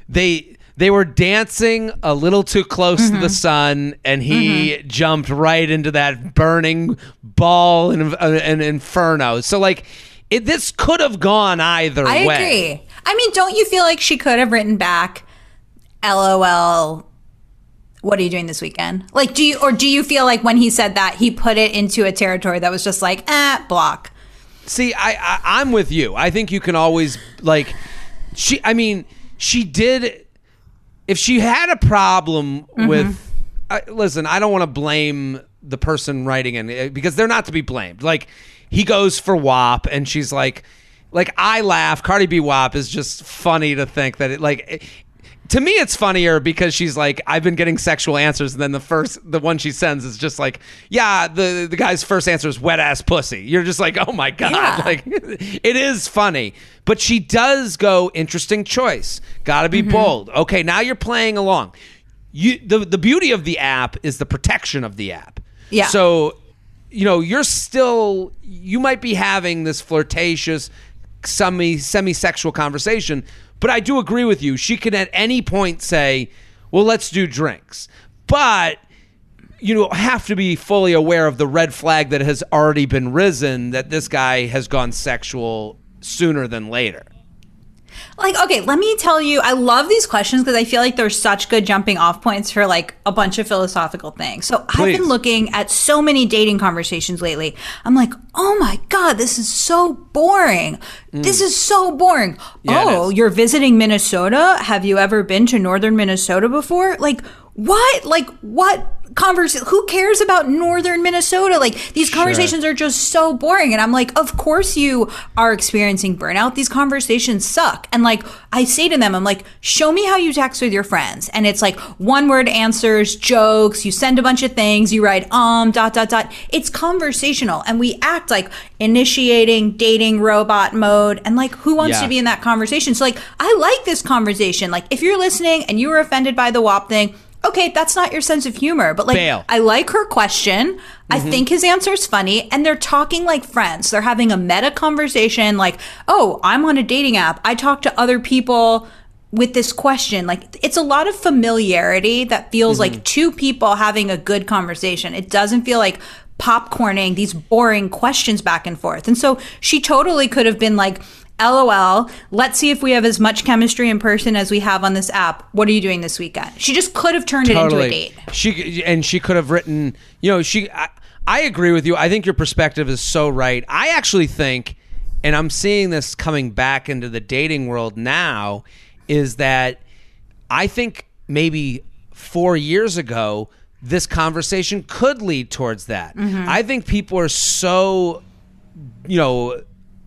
they they were dancing a little too close Mm-hmm. to the sun, and he jumped right into that burning ball and an inferno. So like, it, this could have gone either I way. I agree. I mean, don't you feel like she could have written back, "LOL." What are you doing this weekend? Like, do you or do you feel like when he said that he put it into a territory that was just like, eh, block? See, I, I I'm with you. I think you can always like she. I mean, she did. If she had a problem Mm-hmm. with, uh, listen, I don't want to blame the person writing it because they're not to be blamed. Like he goes for WAP, and she's like, like I laugh. Cardi B WAP is just funny to think that it like. To me it's funnier because she's like i've been getting sexual answers and then the first the one she sends is just like yeah the the guy's first answer is wet ass pussy. You're just like oh my god. Yeah. like it is funny. But she does go interesting choice. Gotta Mm-hmm. be bold. Okay now you're playing along. You the the beauty of the app is the protection of the app. Yeah. so you know you're still you might be having this flirtatious semi semi sexual conversation but i do agree with you. She can at any point say well let's do drinks. But you have to be fully aware of the red flag that has already been risen that this guy has gone sexual sooner than later Like, okay, let me tell you, I love these questions because I feel like they're such good jumping off points for like a bunch of philosophical things. So I've been looking at so many dating conversations lately. I'm like, oh my God, this is so boring. This is so boring. Yeah, oh, you're visiting Minnesota? Have you ever been to northern Minnesota before? Like, what? Like, what? Converse, who cares about northern Minnesota? Like these conversations are just so boring. And I'm like, of course you are experiencing burnout. These conversations suck. And like I say to them, I'm like, show me how you text with your friends. And it's like one word answers, jokes, you send a bunch of things, you write um dot dot dot. It's conversational. And we act like initiating dating robot mode. And like who wants Yeah. to be in that conversation? So like I like this conversation. Like if you're listening and you were offended by the WAP thing, okay, that's not your sense of humor. But like Bail. I like her question. I mm-hmm. think his answer is funny. And they're talking like friends. They're having a meta conversation like, oh, I'm on a dating app. I talk to other people with this question. Like, it's a lot of familiarity that feels like mm-hmm. two people having a good conversation. It doesn't feel like popcorning these boring questions back and forth. And so she totally could have been like, LOL, let's see if we have as much chemistry in person as we have on this app. What are you doing this weekend? She just could have turned it into a date. She and she could have written. You know, she. I, I agree with you. I think your perspective is so right. I actually think, and I'm seeing this coming back into the dating world now, is that I think maybe four years ago this conversation could lead towards that. Mm-hmm. I think people are so, you know.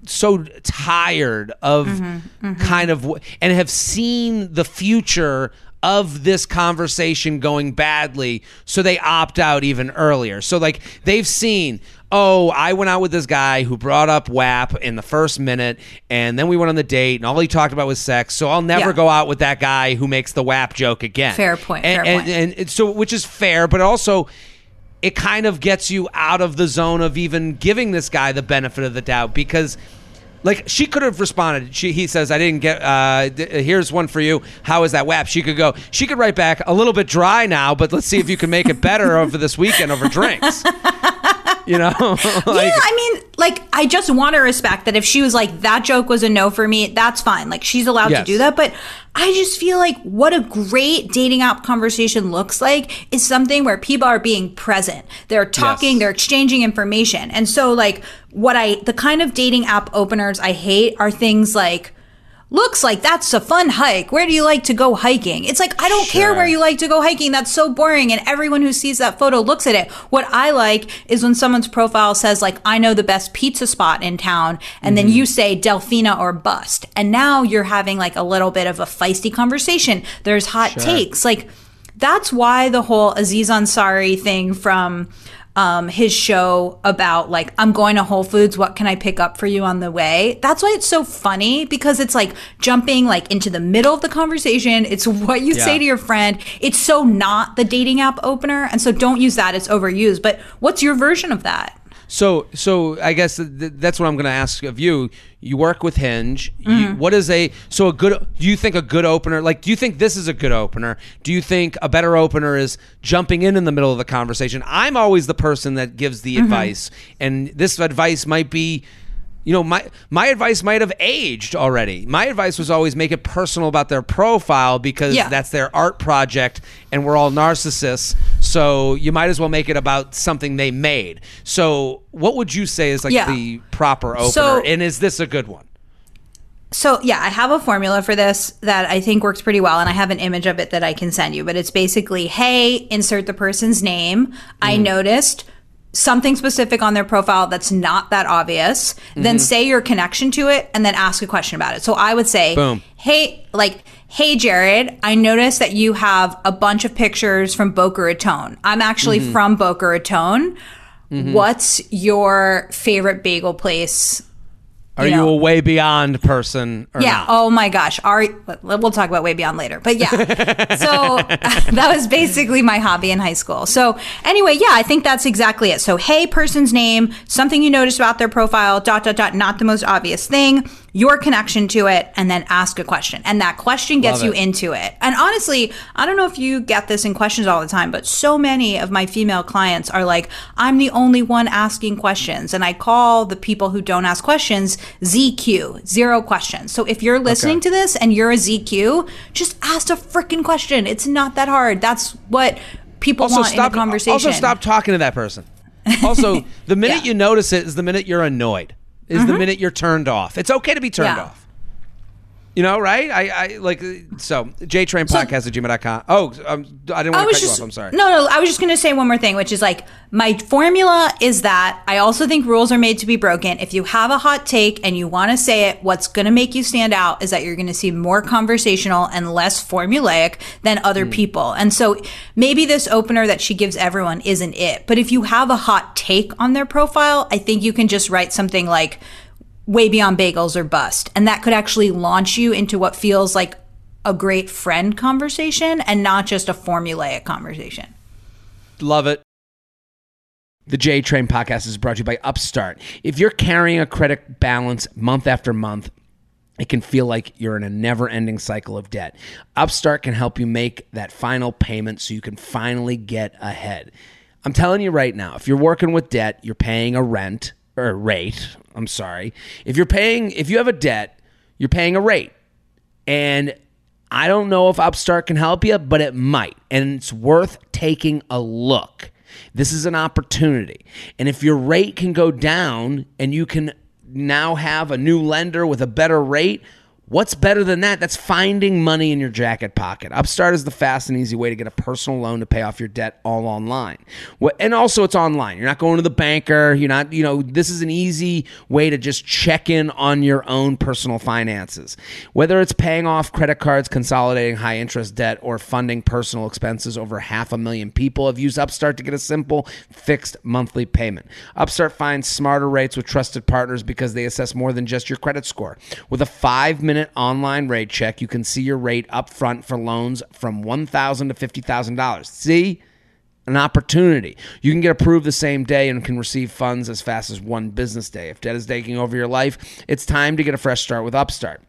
So tired of Mm-hmm, kind of and have seen the future of this conversation going badly, so they opt out even earlier. So like they've seen, oh, I went out with this guy who brought up WAP in the first minute, and then we went on the date, and all he talked about was sex. So I'll never Yeah. go out with that guy who makes the WAP joke again. Fair point, And, fair and, point. and, and so which is fair, but also it kind of gets you out of the zone of even giving this guy the benefit of the doubt because like she could have responded. She he says i didn't get uh th- here's one for you. How is that wap she could go she could write back a little bit dry now but let's see if you can make it better over this weekend over drinks you know like, yeah, I mean, like, I just want to respect that if she was like, that joke was a no for me, that's fine. Like, she's allowed Yes. to do that. But I just feel like what a great dating app conversation looks like is something where people are being present. They're talking, Yes. they're exchanging information. And so, like, what I, the kind of dating app openers I hate are things like, looks like that's a fun hike. Where do you like to go hiking? It's like, I don't care where you like to go hiking. That's so boring. And everyone who sees that photo looks at it. What I like is when someone's profile says, like, I know the best pizza spot in town. And then mm-hmm. you say Delfina or bust. And now you're having like a little bit of a feisty conversation. There's hot takes. Like, that's why the whole Aziz Ansari thing from um, his show about like I'm going to Whole Foods. What can I pick up for you on the way? That's why it's so funny because it's like jumping like into the middle of the conversation. It's what you Yeah. say to your friend. It's so not the dating app opener, and so don't use that. It's overused. But what's your version of that? So, so I guess th- th- that's what I'm going to ask of you. You work with Hinge. You, Mm-hmm. what is a so a good? Do you think a good opener? Like, do you think this is a good opener? Do you think a better opener is jumping in in the middle of the conversation? I'm always the person that gives the Mm-hmm. advice, and this advice might be. You know, my my advice might have aged already. My advice was always make it personal about their profile because Yeah. that's their art project, and we're all narcissists. So you might as well make it about something they made. So what would you say is like Yeah. the proper opener? So- and is this a good one? So yeah, I have a formula for this that I think works pretty well, and I have an image of it that I can send you. But it's basically, hey, insert the person's name. I Mm. noticed something specific on their profile that's not that obvious. Mm-hmm. Then say your connection to it, and then ask a question about it. So I would say, Boom. hey, like. Hey Jared, I noticed that you have a bunch of pictures from Boca Raton. I'm actually Mm-hmm. from Boca Raton. What's your favorite bagel place Are you you, a way beyond person? Or yeah. not? Oh my gosh. Our we'll talk about way beyond later. But yeah. so that was basically my hobby in high school. So anyway, yeah, I think that's exactly it. So hey, person's name, something you noticed about their profile, dot dot dot, not the most obvious thing, your connection to it, and then ask a question. And that question gets you into it. And honestly, I don't know if you get this in questions all the time, but so many of my female clients are like, I'm the only one asking questions. And I call the people who don't ask questions ZQ, zero questions. So if you're listening Okay. to this and you're a ZQ, just ask a freaking question. It's not that hard. That's what people Also want stop. in a uh, conversation. Also stop talking to that person. Also, the minute Yeah. You notice it is the minute you're annoyed. Is the mm-hmm. minute you're turned off. It's okay to be turned Yeah. off. You know, right? I, I like so JTrain podcast at gmail.com. Oh, um, I didn't I want to was cut you just off. I'm sorry. No, no, I was just going to say one more thing, which is like my formula is that I also think rules are made to be broken. If you have a hot take and you want to say it, what's going to make you stand out is that you're going to see more conversational and less formulaic than other Hmm. people. And so maybe this opener that she gives everyone isn't it. But if you have a hot take on their profile, I think you can just write something like way beyond bagels or bust. And that could actually launch you into what feels like a great friend conversation and not just a formulaic conversation. Love it. The J Train podcast is brought to you by Upstart. If you're carrying a credit balance month after month, it can feel like you're in a never ending cycle of debt. Upstart can help you make that final payment so you can finally get ahead. I'm telling you right now, if you're working with debt, you're paying a rent or a rate. I'm sorry. If you're paying, if you have a debt, you're paying a rate. And I don't know if Upstart can help you, but it might. And it's worth taking a look. This is an opportunity. And if your rate can go down and you can now have a new lender with a better rate, what's better than that? That's finding money in your jacket pocket. Upstart is the fast and easy way to get a personal loan to pay off your debt all online. And also it's online. You're not going to the banker, you're not, you know, this is an easy way to just check in on your own personal finances. Whether it's paying off credit cards, consolidating high interest debt, or funding personal expenses, over half a million people have used Upstart to get a simple fixed monthly payment. Upstart finds smarter rates with trusted partners because they assess more than just your credit score. With a five minute online rate check, you can see your rate up front for loans from 1,000 to $50,000. See? an opportunity. You can get approved the same day and can receive funds as fast as one business day. If debt is taking over your life, it's time to get a fresh start with Upstart.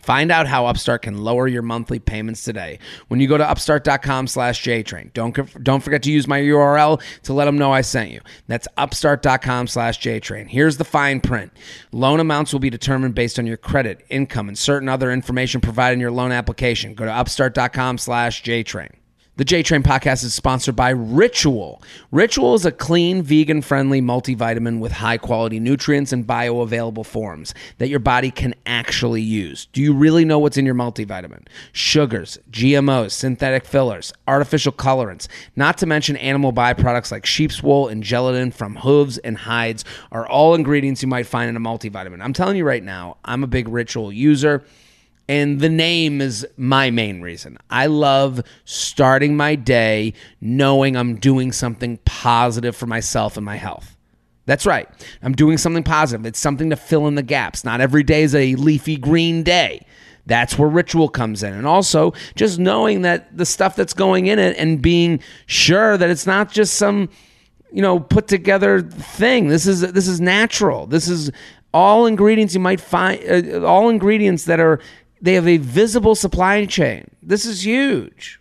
Find out how Upstart can lower your monthly payments today when you go to upstart.com slash JTrain. Don't, don't forget to use my URL to let them know I sent you. That's upstart.com slash JTrain. Here's the fine print. Loan amounts will be determined based on your credit, income, and certain other information provided in your loan application. Go to upstart.com slash JTrain. The J Train podcast is sponsored by Ritual. Ritual is a clean, vegan friendly multivitamin with high quality nutrients and bioavailable forms that your body can actually use. Do you really know what's in your multivitamin? Sugars, GMOs, synthetic fillers, artificial colorants, not to mention animal byproducts like sheep's wool and gelatin from hooves and hides are all ingredients you might find in a multivitamin. I'm telling you right now, I'm a big Ritual user. And the name is my main reason. I love starting my day knowing I'm doing something positive for myself and my health. That's right. I'm doing something positive. It's something to fill in the gaps. Not every day is a leafy green day. That's where ritual comes in. And also just knowing that the stuff that's going in it and being sure that it's not just some you know put together thing. This is this is natural. This is all ingredients you might find uh, all ingredients that are they have a visible supply chain. This is huge.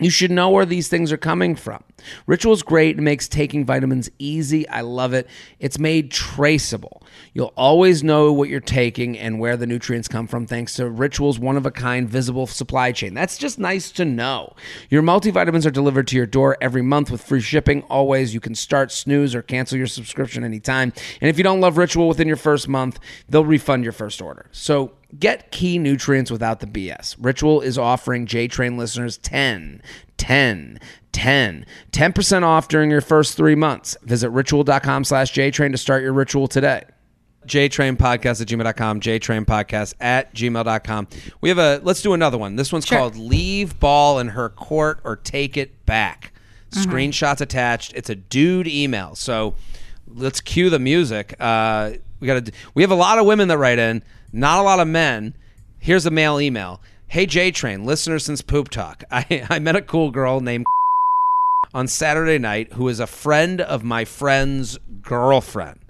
You should know where these things are coming from. Ritual's great. It makes taking vitamins easy. I love it. It's made traceable. You'll always know what you're taking and where the nutrients come from thanks to Ritual's one of a kind visible supply chain. That's just nice to know. Your multivitamins are delivered to your door every month with free shipping. Always, you can start, snooze, or cancel your subscription anytime. And if you don't love Ritual within your first month, they'll refund your first order. So Get key nutrients without the BS. Ritual is offering J Train listeners 10, 10, 10, 10% off during your first three months. Visit ritual.com slash JTrain to start your ritual today. JTrain podcast at gmail.com, JTrain podcast at gmail.com. We have a, let's do another one. This one's Sure. called Leave Ball in Her Court or Take It Back. Screenshots attached. It's a dude email. So let's cue the music. Uh, we got to. We have a lot of women that write in, not a lot of men. Here's a male email. Hey J Train, listener since Poop Talk. I, I met a cool girl named on Saturday night who is a friend of my friend's girlfriend.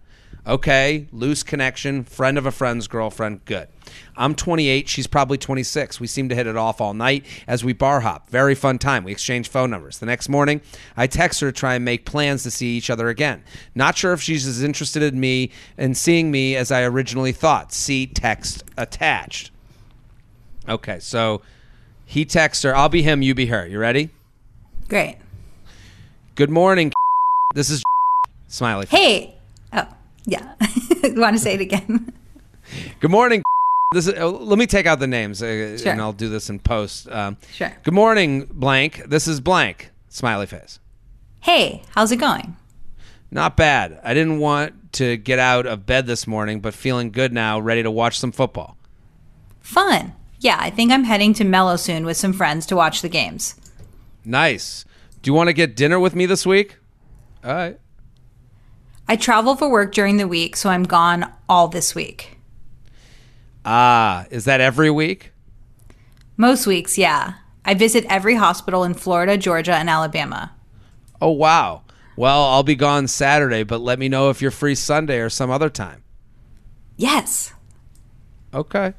Okay, loose connection, friend of a friend's girlfriend. Good. I'm 28. She's probably 26. We seem to hit it off all night as we bar hop. Very fun time. We exchange phone numbers. The next morning, I text her to try and make plans to see each other again. Not sure if she's as interested in me and seeing me as I originally thought. See text attached. Okay, so he texts her. I'll be him, you be her. You ready? Great. Good morning. This is smiley. Hey. Oh, yeah. Want to say it again? Good morning. This is, uh, let me take out the names, uh, Sure. and I'll do this in post. Um, Sure. Good morning, blank. This is blank. Smiley face. Hey, how's it going? Not bad. I didn't want to get out of bed this morning, but feeling good now, ready to watch some football. Fun. Yeah, I think I'm heading to Mellow soon with some friends to watch the games. Nice. Do you want to get dinner with me this week? All right. I travel for work during the week, so I'm gone all this week. Ah, is that every week? Most weeks, yeah. I visit every hospital in Florida, Georgia, and Alabama. Oh, wow. Well, I'll be gone Saturday, but let me know if you're free Sunday or some other time. Yes. Okay.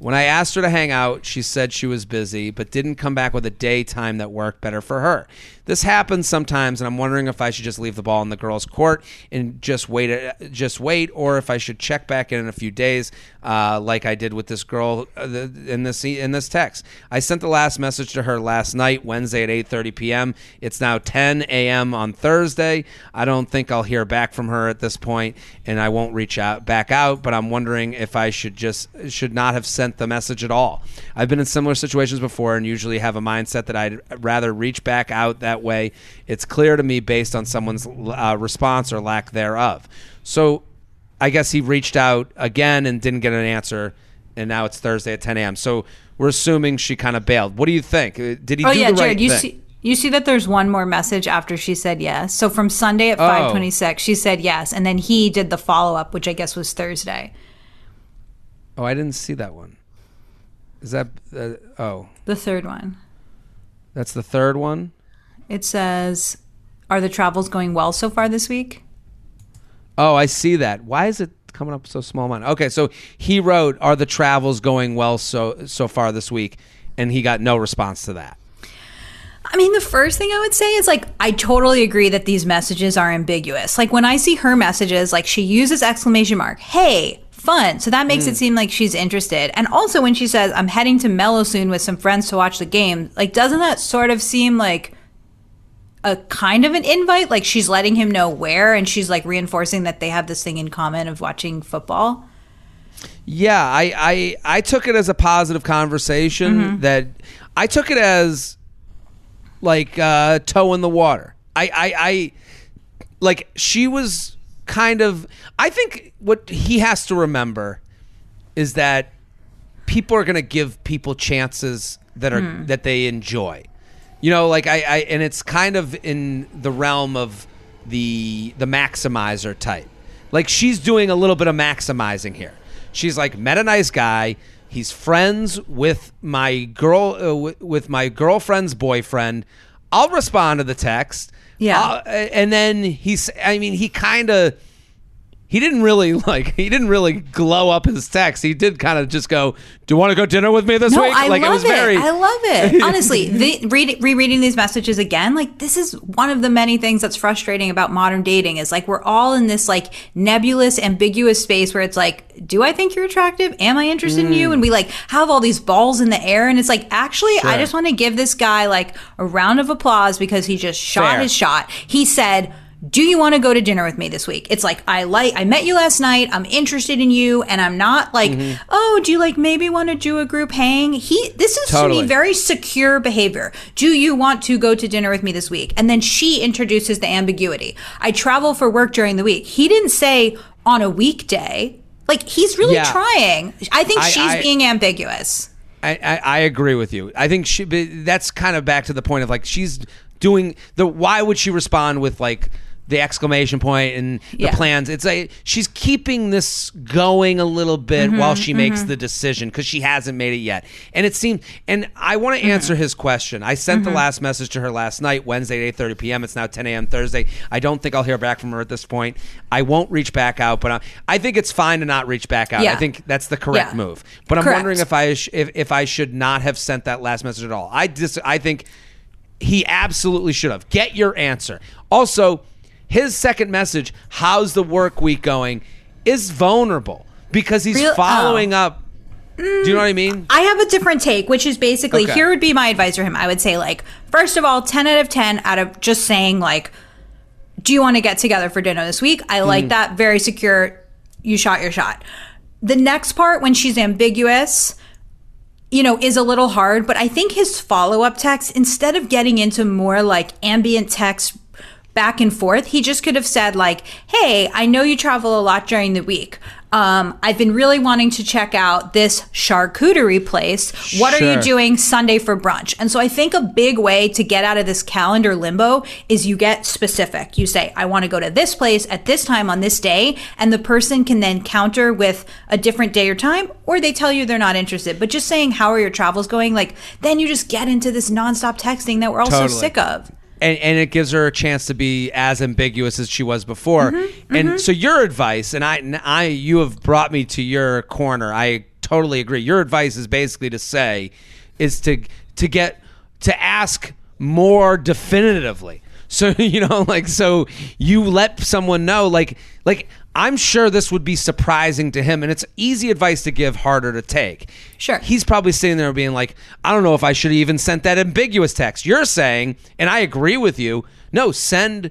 When I asked her to hang out, she said she was busy, but didn't come back with a daytime that worked better for her. This happens sometimes, and I'm wondering if I should just leave the ball in the girls' court and just wait, just wait, or if I should check back in in a few days, uh, like I did with this girl uh, in this in this text. I sent the last message to her last night, Wednesday at 8:30 p.m. It's now 10 a.m. on Thursday. I don't think I'll hear back from her at this point, and I won't reach out back out. But I'm wondering if I should just should not have sent the message at all. I've been in similar situations before, and usually have a mindset that I'd rather reach back out that way. It's clear to me based on someone's uh, response or lack thereof. So I guess he reached out again and didn't get an answer, and now it's Thursday at 10 a.m. So we're assuming she kind of bailed. What do you think? Uh, Did he Oh do yeah, the right Jared, you thing? see you see that there's one more message after she said yes. So from Sunday at Oh. 5:26, she said yes, and then he did the follow-up, which I guess was Thursday. oh, I didn't see that one. Is that? Uh, oh, The third one. that's the third one. It says, "Are the travels going well so far this week?" Oh, I see that. Why is it coming up so small? Mine. Okay, so he wrote, "Are the travels going well so so far this week?" And he got no response to that. I mean, the first thing I would say is like, I totally agree that these messages are ambiguous. Like when I see her messages, like she uses exclamation mark, hey, fun. So that makes it mm. seem like she's interested. And also when she says, I'm heading to Mellow soon with some friends to watch the game, like, doesn't that sort of seem like a kind of an invite? Like she's letting him know where and she's like reinforcing that they have this thing in common of watching football. Yeah, I I, I took it as a positive conversation. That I took it as like uh, toe in the water. I, I I like she was kind of. I think what he has to remember is that people are going to give people chances that are that they enjoy. You know, like I, I and it's kind of in the realm of the the maximizer type. Like she's doing a little bit of maximizing here. She's like met a nice guy. He's friends with my girl uh, w- with my girlfriend's boyfriend. I'll respond to the text. Yeah. I'll- and then he's I mean he kind of he didn't really like he didn't really glow up his text. He did kind of just go, "Do you want to go dinner with me this No, week?" I like love it was very I love it. Honestly, the, read, rereading these messages again, like this is one of the many things that's frustrating about modern dating is like we're all in this like nebulous, ambiguous space where it's like, do I think you're attractive? Am I interested in you? Mm. And we like have all these balls in the air, and it's like, actually, I just want to give this guy like a round of applause because he just shot Fair. his shot. He said. Do you want to go to dinner with me this week? It's like I like I met you last night. I'm interested in you and I'm not like, Mm-hmm. "Oh, do you like maybe want to do a group hang?" He this is to me very secure behavior. Do you want to go to dinner with me this week? And then she introduces the ambiguity. I travel for work during the week. He didn't say on a weekday. Like he's really Yeah. trying. I think I- she's I- being ambiguous. I, I, I agree with you. I think she. That's kind of back to the point of like she's doing the. Why would she respond with like the exclamation point and the Yeah. plans? It's like she's keeping this going a little bit Mm-hmm, while she makes the decision because she hasn't made it yet. And it seemed. And I want Mm-hmm. to answer his question. I sent the last message to her last night, Wednesday at eight thirty p.m. It's now ten a.m. Thursday. I don't think I'll hear back from her at this point. I won't reach back out, but I, I think it's fine to not reach back out. Yeah. I think that's the correct Yeah. move. But I'm Correct. wondering if I sh- if, if I should not have sent that last message at all. I dis- I think he absolutely should have. Get your answer. Also, his second message, "How's the work week going?" is vulnerable because he's Real- following up. Do you know what I mean? I have a different take, which is basically Okay. here would be my advice for him. I would say, like, first of all, 10 out of 10 out of just saying, like, do you want to get together for dinner this week? I like mm. that. Very secure. You shot your shot. The next part, when she's ambiguous, you know, is a little hard, but I think his follow up text, instead of getting into more like ambient text back and forth, he just could have said, like, hey, I know you travel a lot during the week. Um, I've been really wanting to check out this charcuterie place. What are you doing Sunday for brunch? And so I think a big way to get out of this calendar limbo is you get specific. You say, I want to go to this place at this time on this day. And the person can then counter with a different day or time, or they tell you they're not interested. But just saying, how are your travels going? Like, then you just get into this nonstop texting that we're all so sick of. And, and it gives her a chance to be as ambiguous as she was before. Mm-hmm, and so your advice, and I, and I, you have brought me to your corner. I totally agree. Your advice is basically to say, is to to get to ask more definitively. So you know, like, so you let someone know, like, like I'm sure this would be surprising to him, and it's easy advice to give, harder to take. Sure. He's probably sitting there being like, I don't know if I should have even sent that ambiguous text. You're saying, and I agree with you, no, send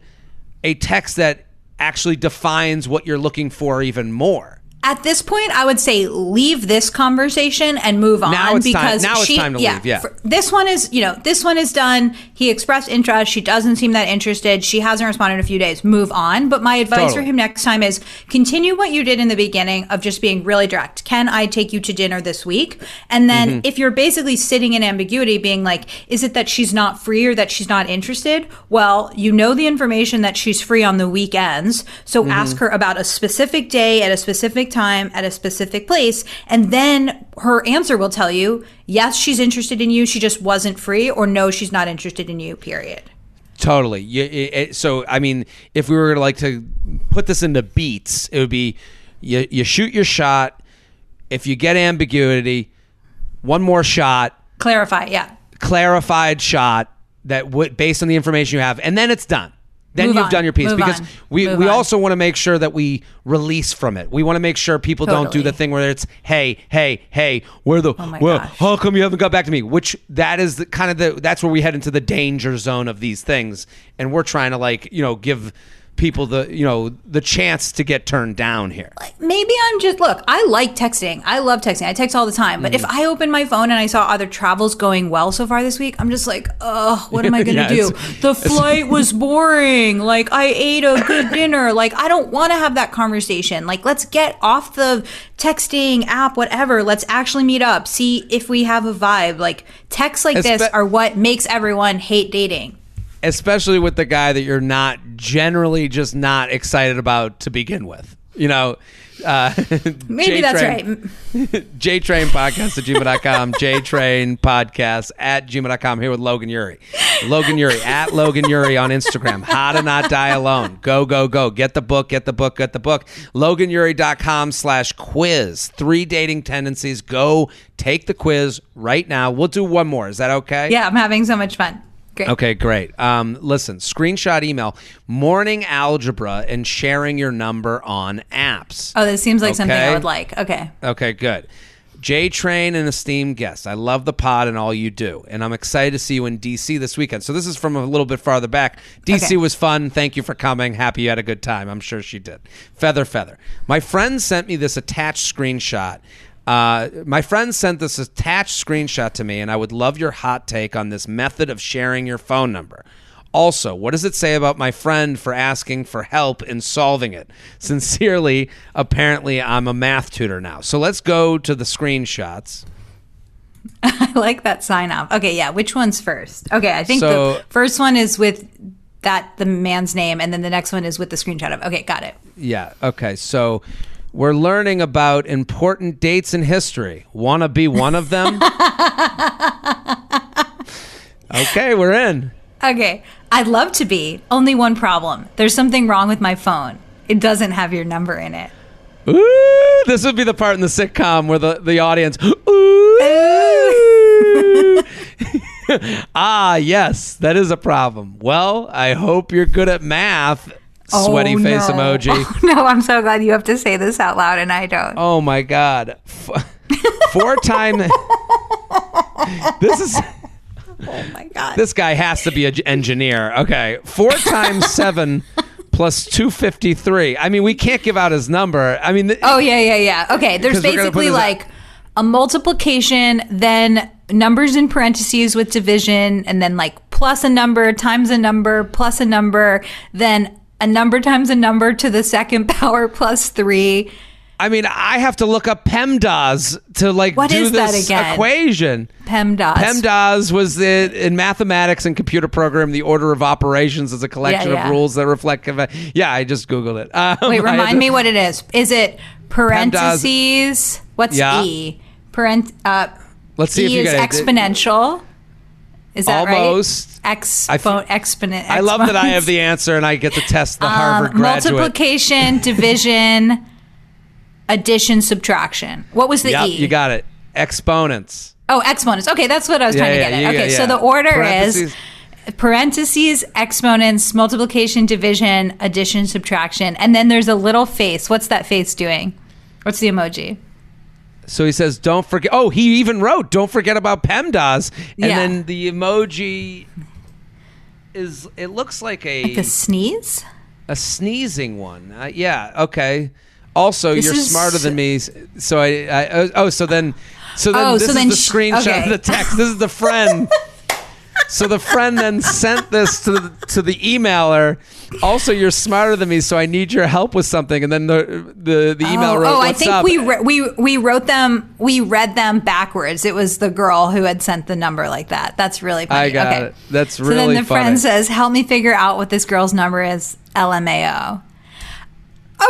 a text that actually defines what you're looking for even more. At this point, I would say leave this conversation and move on Now it's time- because now it's time to leave, yeah. for- this one is, you know, this one is done. He expressed interest. She doesn't seem that interested. She hasn't responded in a few days. Move on. But my advice for him next time is continue what you did in the beginning of just being really direct. Can I take you to dinner this week? And then Mm-hmm. if you're basically sitting in ambiguity, being like, is it that she's not free or that she's not interested? Well, you know the information that she's free on the weekends. So Mm-hmm. ask her about a specific day at a specific time at a specific place. And then her answer will tell you, yes, she's interested in you. She just wasn't free or no, she's not interested in you, period. Totally. You, it, it- so, I mean, if we were like to put this into beats, it would be you, you shoot your shot. If you get ambiguity, one more shot, Clarify, yeah. clarified shot that would based on the information you have, and then it's done. Then Move you've on. done your piece Move because on. we, Move we on. also want to make sure that we release from it. We want to make sure people don't do Totally. the thing where it's hey hey hey where the Oh my well gosh. how come you haven't got back to me? Which that is the kind of the that's where we head into the danger zone of these things, and we're trying to like you know give people the you know the chance to get turned down here. Maybe I'm just look. I like texting. I love texting. I text all the time. But if Mm. I open my phone and I saw other travels going well so far this week, I'm just like, oh, what am I gonna Yeah, do? The flight was boring. Like I ate a good dinner. Like I don't want to have that conversation. Like let's get off the texting app, whatever. Let's actually meet up. See if we have a vibe. Like texts like this are what makes everyone hate dating. Especially with the guy that you're not generally just not excited about to begin with. You know, uh, Maybe that's J-Train- right. JTrain podcast at gmail.com, JTrain podcast at gmail.com here with Logan Ury. Logan Ury at Logan Ury on Instagram. How to not die alone. Go, go, go. Get the book, get the book, get the book. LoganUry.com slash quiz. Three dating tendencies. Go take the quiz right now. We'll do one more. Is that okay? Yeah, I'm having so much fun. Great. Okay, great. Um, listen, screenshot email, morning algebra, and sharing your number on apps. Oh, this seems like something I Okay. would like. Okay. Okay, good. J Train, an esteemed guest. I love the pod and all you do, and I'm excited to see you in DC this weekend. So this is from a little bit farther back. DC Okay. was fun. Thank you for coming. Happy you had a good time. I'm sure she did. Feather, feather. My friend sent me this attached screenshot. Uh, my friend sent this attached screenshot to me, and I would love your hot take on this method of sharing your phone number. Also, what does it say about my friend for asking for help in solving it? Sincerely, apparently, I'm a math tutor now. So let's go to the screenshots. I like that sign off. Okay, yeah. Which one's first? Okay, I think So- the first one is with that the man's name, and then the next one is with the screenshot of. Okay, got it. Yeah. Okay. So we're learning about important dates in history. Want to be one of them? okay, we're in. Okay, I'd love to be. Only one problem. There's something wrong with my phone. It doesn't have your number in it. Ooh, this would be the part in the sitcom where the, the audience. Ooh. ah, yes, that is a problem. Well, I hope you're good at math. Sweaty Oh, face no. emoji. Oh, no, I'm so glad you have to say this out loud, and I don't. Oh my god. Four time. this is Oh my god. this guy has to be an engineer. Okay, four times seven plus two fifty three. I mean, we can't give out his number. I mean, th- Oh yeah, yeah, yeah. Okay, there's 'Cause we're gonna put basically like a multiplication, then numbers in parentheses with division, and then like plus a number times a number plus a number, then a number times a number to the second power plus three. I mean, I have to look up PEMDAS to like What do is that this again? equation. PEMDAS. PEMDAS was the in mathematics and computer program. The order of operations is a collection Yeah, yeah. of rules that reflect. Yeah, I just googled it. Um, Wait, remind to- me what it is. Is it parentheses? What's Yeah. E? Parent. Uh, Let's see e if you is exponential. Is that Almost. right? Expo- I f- exponent. I love that I have the answer and I get to test the Um, Harvard graduate. multiplication, division, addition, subtraction. What was the Yep, E? you got it. Exponents. oh, exponents. Okay, that's what I was Yeah, trying yeah, to get at. Okay, so the order is parentheses, exponents, multiplication, division, addition, subtraction, and then there's a little face. What's that face doing? What's the emoji? So he says, "Don't forget." Oh, he even wrote, "Don't forget about PEMDAS." And Yeah. then the emoji is. It looks like a Like a sneeze? a sneezing one. Uh, yeah. Okay. Also, This you're is- smarter than me. So I. I oh, oh, so then. So then Oh, this so is then the sh- screenshot okay. of the text. This is the friend. so the friend then sent this to the, to the emailer. Also, you're smarter than me, so I need your help with something. And then the the, the email oh, wrote, oh, I think up?" we re- we we wrote them. We read them backwards. It was the girl who had sent the number like that. That's really funny. I got okay. it. That's So really then the funny. friend says, "Help me figure out what this girl's number is." LMAO.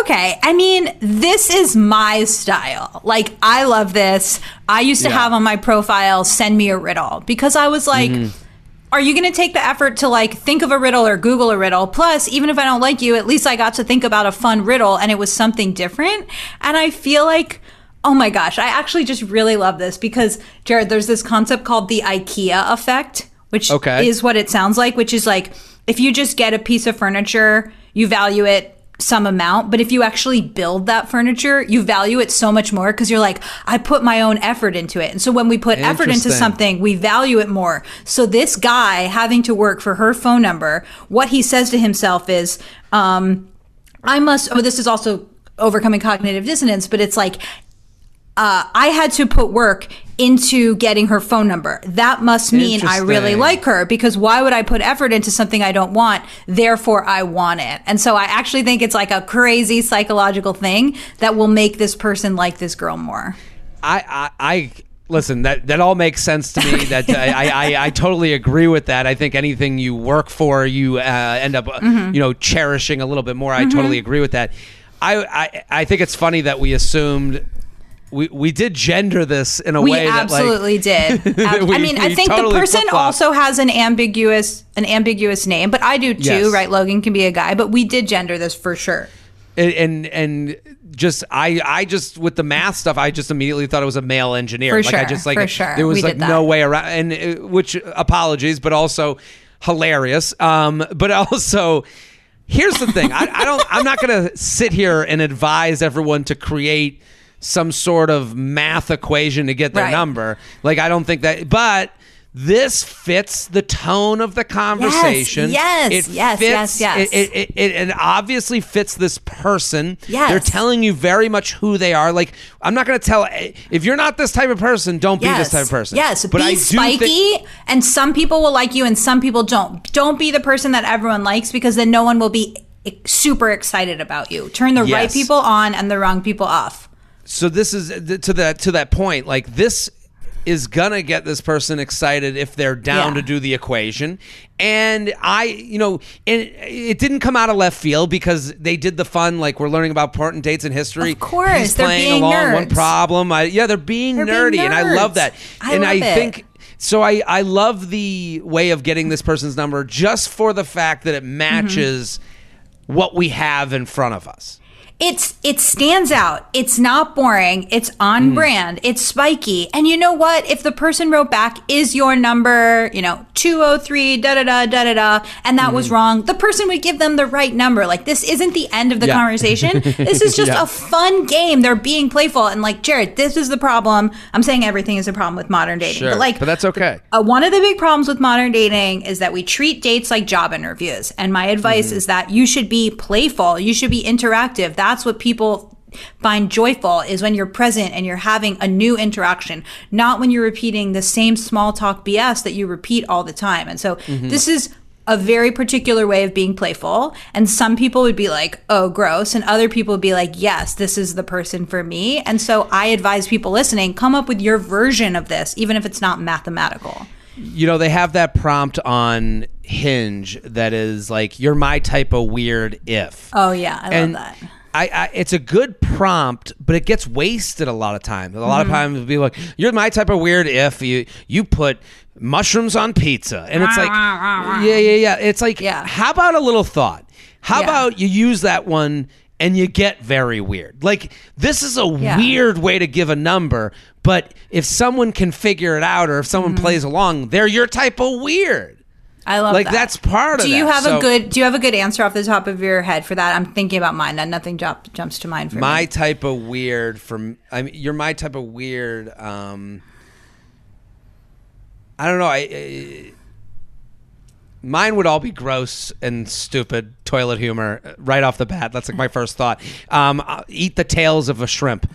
Okay, I mean, this is my style. Like, I love this. I used to Yeah. have on my profile, send me a riddle because I was like, Mm-hmm. Are you going to take the effort to like think of a riddle or Google a riddle? Plus, even if I don't like you, at least I got to think about a fun riddle and it was something different. And I feel like, oh my gosh, I actually just really love this because, Jared, there's this concept called the IKEA effect, which Okay. is what it sounds like, which is like if you just get a piece of furniture, you value it some amount, but if you actually build that furniture, you value it so much more because you're like, I put my own effort into it. And so when we put effort into something, we value it more. So this guy having to work for her phone number, what he says to himself is, um, I must, oh, this is also overcoming cognitive dissonance, but it's like, uh, I had to put work into getting her phone number. That must mean I really like her because why would I put effort into something I don't want? Therefore, I want it. And so I actually think it's like a crazy psychological thing that will make this person like this girl more. I, I, I listen. That that all makes sense to me. That I, I, I totally agree with that. I think anything you work for, you uh, end up, uh, Mm-hmm. you know, cherishing a little bit more. I totally agree with that. I, I, I think it's funny that we assumed. We, we did gender this in a We way that like absolutely did. Ab- We- I mean, I think totally the person flip-flopped. also has an ambiguous an ambiguous name, but I do too, Yes. right? Logan can be a guy, but we did gender this for sure. and and, and just I I just with the math stuff I just immediately thought it was a male engineer. For like I just like for sure. there was We like no way around and uh, which apologies, but also hilarious. Um, but also. Here's the thing. I, I don't. I'm not going to sit here and advise everyone to create some sort of math equation to get their Right. number. Like I don't think that. But this fits the tone of the conversation. yes, It yes, fits- yes, yes. It, it, it, it, obviously fits this person. Yes. They're telling you very much who they are. Like, I'm not going to tell, if you're not this type of person, don't be this type of person. Yes, But be I do spiky, think- and some people will like you, and some people don't. Don't be the person that everyone likes because then no one will be super excited about you. Turn the right people on and the wrong people off. So this is to that to that point. Like this is gonna get this person excited if they're down Yeah. to do the equation. And I, you know, it, it didn't come out of left field because they did the fun, like we're learning about important dates in history. Of course, He's they're playing being along one problem. I, yeah, they're being They're nerdy, being and I love that. I and love I it. think so. I I love the way of getting this person's number just for the fact that it Mm-hmm. matches what we have in front of us. It's it stands out. It's not boring. It's on brand. It's spiky. And you know what? If the person wrote back is your number, you know, 203 da da da da da da and that was wrong, the person would give them the right number. Like this isn't the end of the Yeah. conversation. This is just Yeah. a fun game. They're being playful and like Jared, this is the problem. I'm saying everything is a problem with modern dating. Sure, But like but that's okay. uh, one of the big problems with modern dating is that we treat dates like job interviews. And my advice Mm-hmm. is that you should be playful, you should be interactive. That's what people find joyful is when you're present and you're having a new interaction, not when you're repeating the same small talk BS that you repeat all the time. And so Mm-hmm. this is a very particular way of being playful. And some people would be like, oh, gross. And other people would be like, yes, this is the person for me. And so I advise people listening, come up with your version of this, even if it's not mathematical. you know they have that prompt on hinge that is like you're my type of weird if Oh, yeah. I love that. I, I it's a good prompt but it gets wasted a lot of times a lot Mm-hmm. of times it'll be like you're my type of weird if you you put mushrooms on pizza and it's like yeah yeah yeah it's like Yeah. how about a little thought how Yeah. about you use that one and you get very weird like this is a Yeah. weird way to give a number but if someone can figure it out or if someone Mm-hmm. plays along they're your type of weird I love like, that. that's part of Do you that. have So- a good Do you have a good answer off the top of your head for that? I'm thinking about mine. Nothing jump, jumps to mind for my me. type of weird from I mean you're my type of weird um I don't know I, I mine would all be gross and stupid toilet humor uh, right off the bat that's like my first thought um uh, eat the tails of a shrimp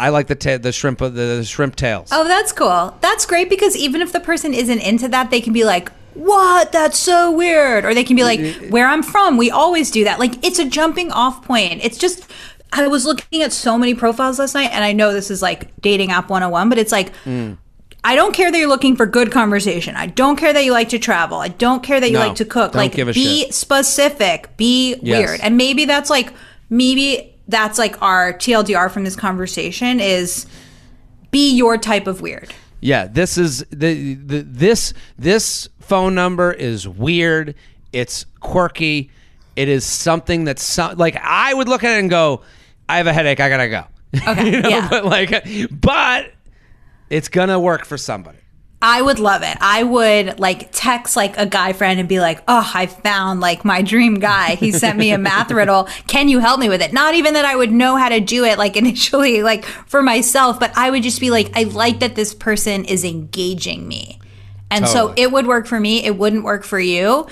I like the ta- the shrimp the, the shrimp tails Oh, that's cool. That's great because even if the person isn't into that, they can be like, "What? That's so weird," or they can be like, "Where I'm from, we always do that." Like it's a jumping off point. It's just. I was looking at so many profiles last night, and I know this is like dating app 101, but it's like. Mm. I don't care that you're looking for good conversation. I don't care that you like to travel. I don't care that you No, like to cook. like be shit. specific, be Yes. weird. And maybe that's like maybe that's like our TLDR from this conversation is be your type of weird. Yeah, this is the, the this this phone number is weird. It's quirky. It is something that's so, like I would look at it and go, I have a headache. I gotta go. Okay, you know, yeah. but like, but it's gonna work for somebody. I would love it. I would like text like a guy friend and be like, "Oh, I found like my dream guy. He sent me a math riddle. Can you help me with it?" Not even that I would know how to do it like initially like for myself, but I would just be like, "I like that this person is engaging me." And so it would work for me, it wouldn't work for you.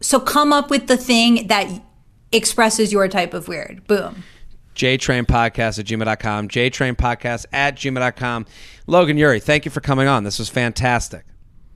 So come up with the thing that expresses your type of weird. Boom. JTrainPodcast at gmail.com. JTrainPodcast at gmail.com. Logan Ury, thank you for coming on. This was fantastic.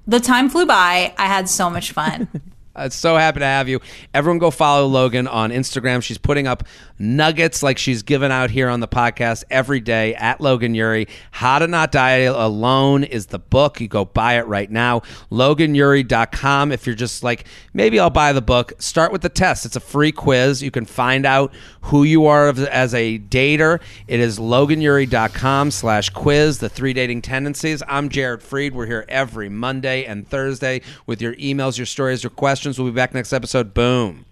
The time flew by. I had so much fun. Uh, so happy to have you. Everyone go follow Logan on Instagram. She's putting up nuggets like she's given out here on the podcast every day at Logan Ury. How to Not Die Alone is the book. You go buy it right now. LoganUry.com. If you're just like, maybe I'll buy the book, start with the test. It's a free quiz. You can find out who you are as a dater. It is LoganUry.com slash quiz, the three dating tendencies. I'm Jared Freid. We're here every Monday and Thursday with your emails, your stories, your questions. We'll be back next episode. Boom.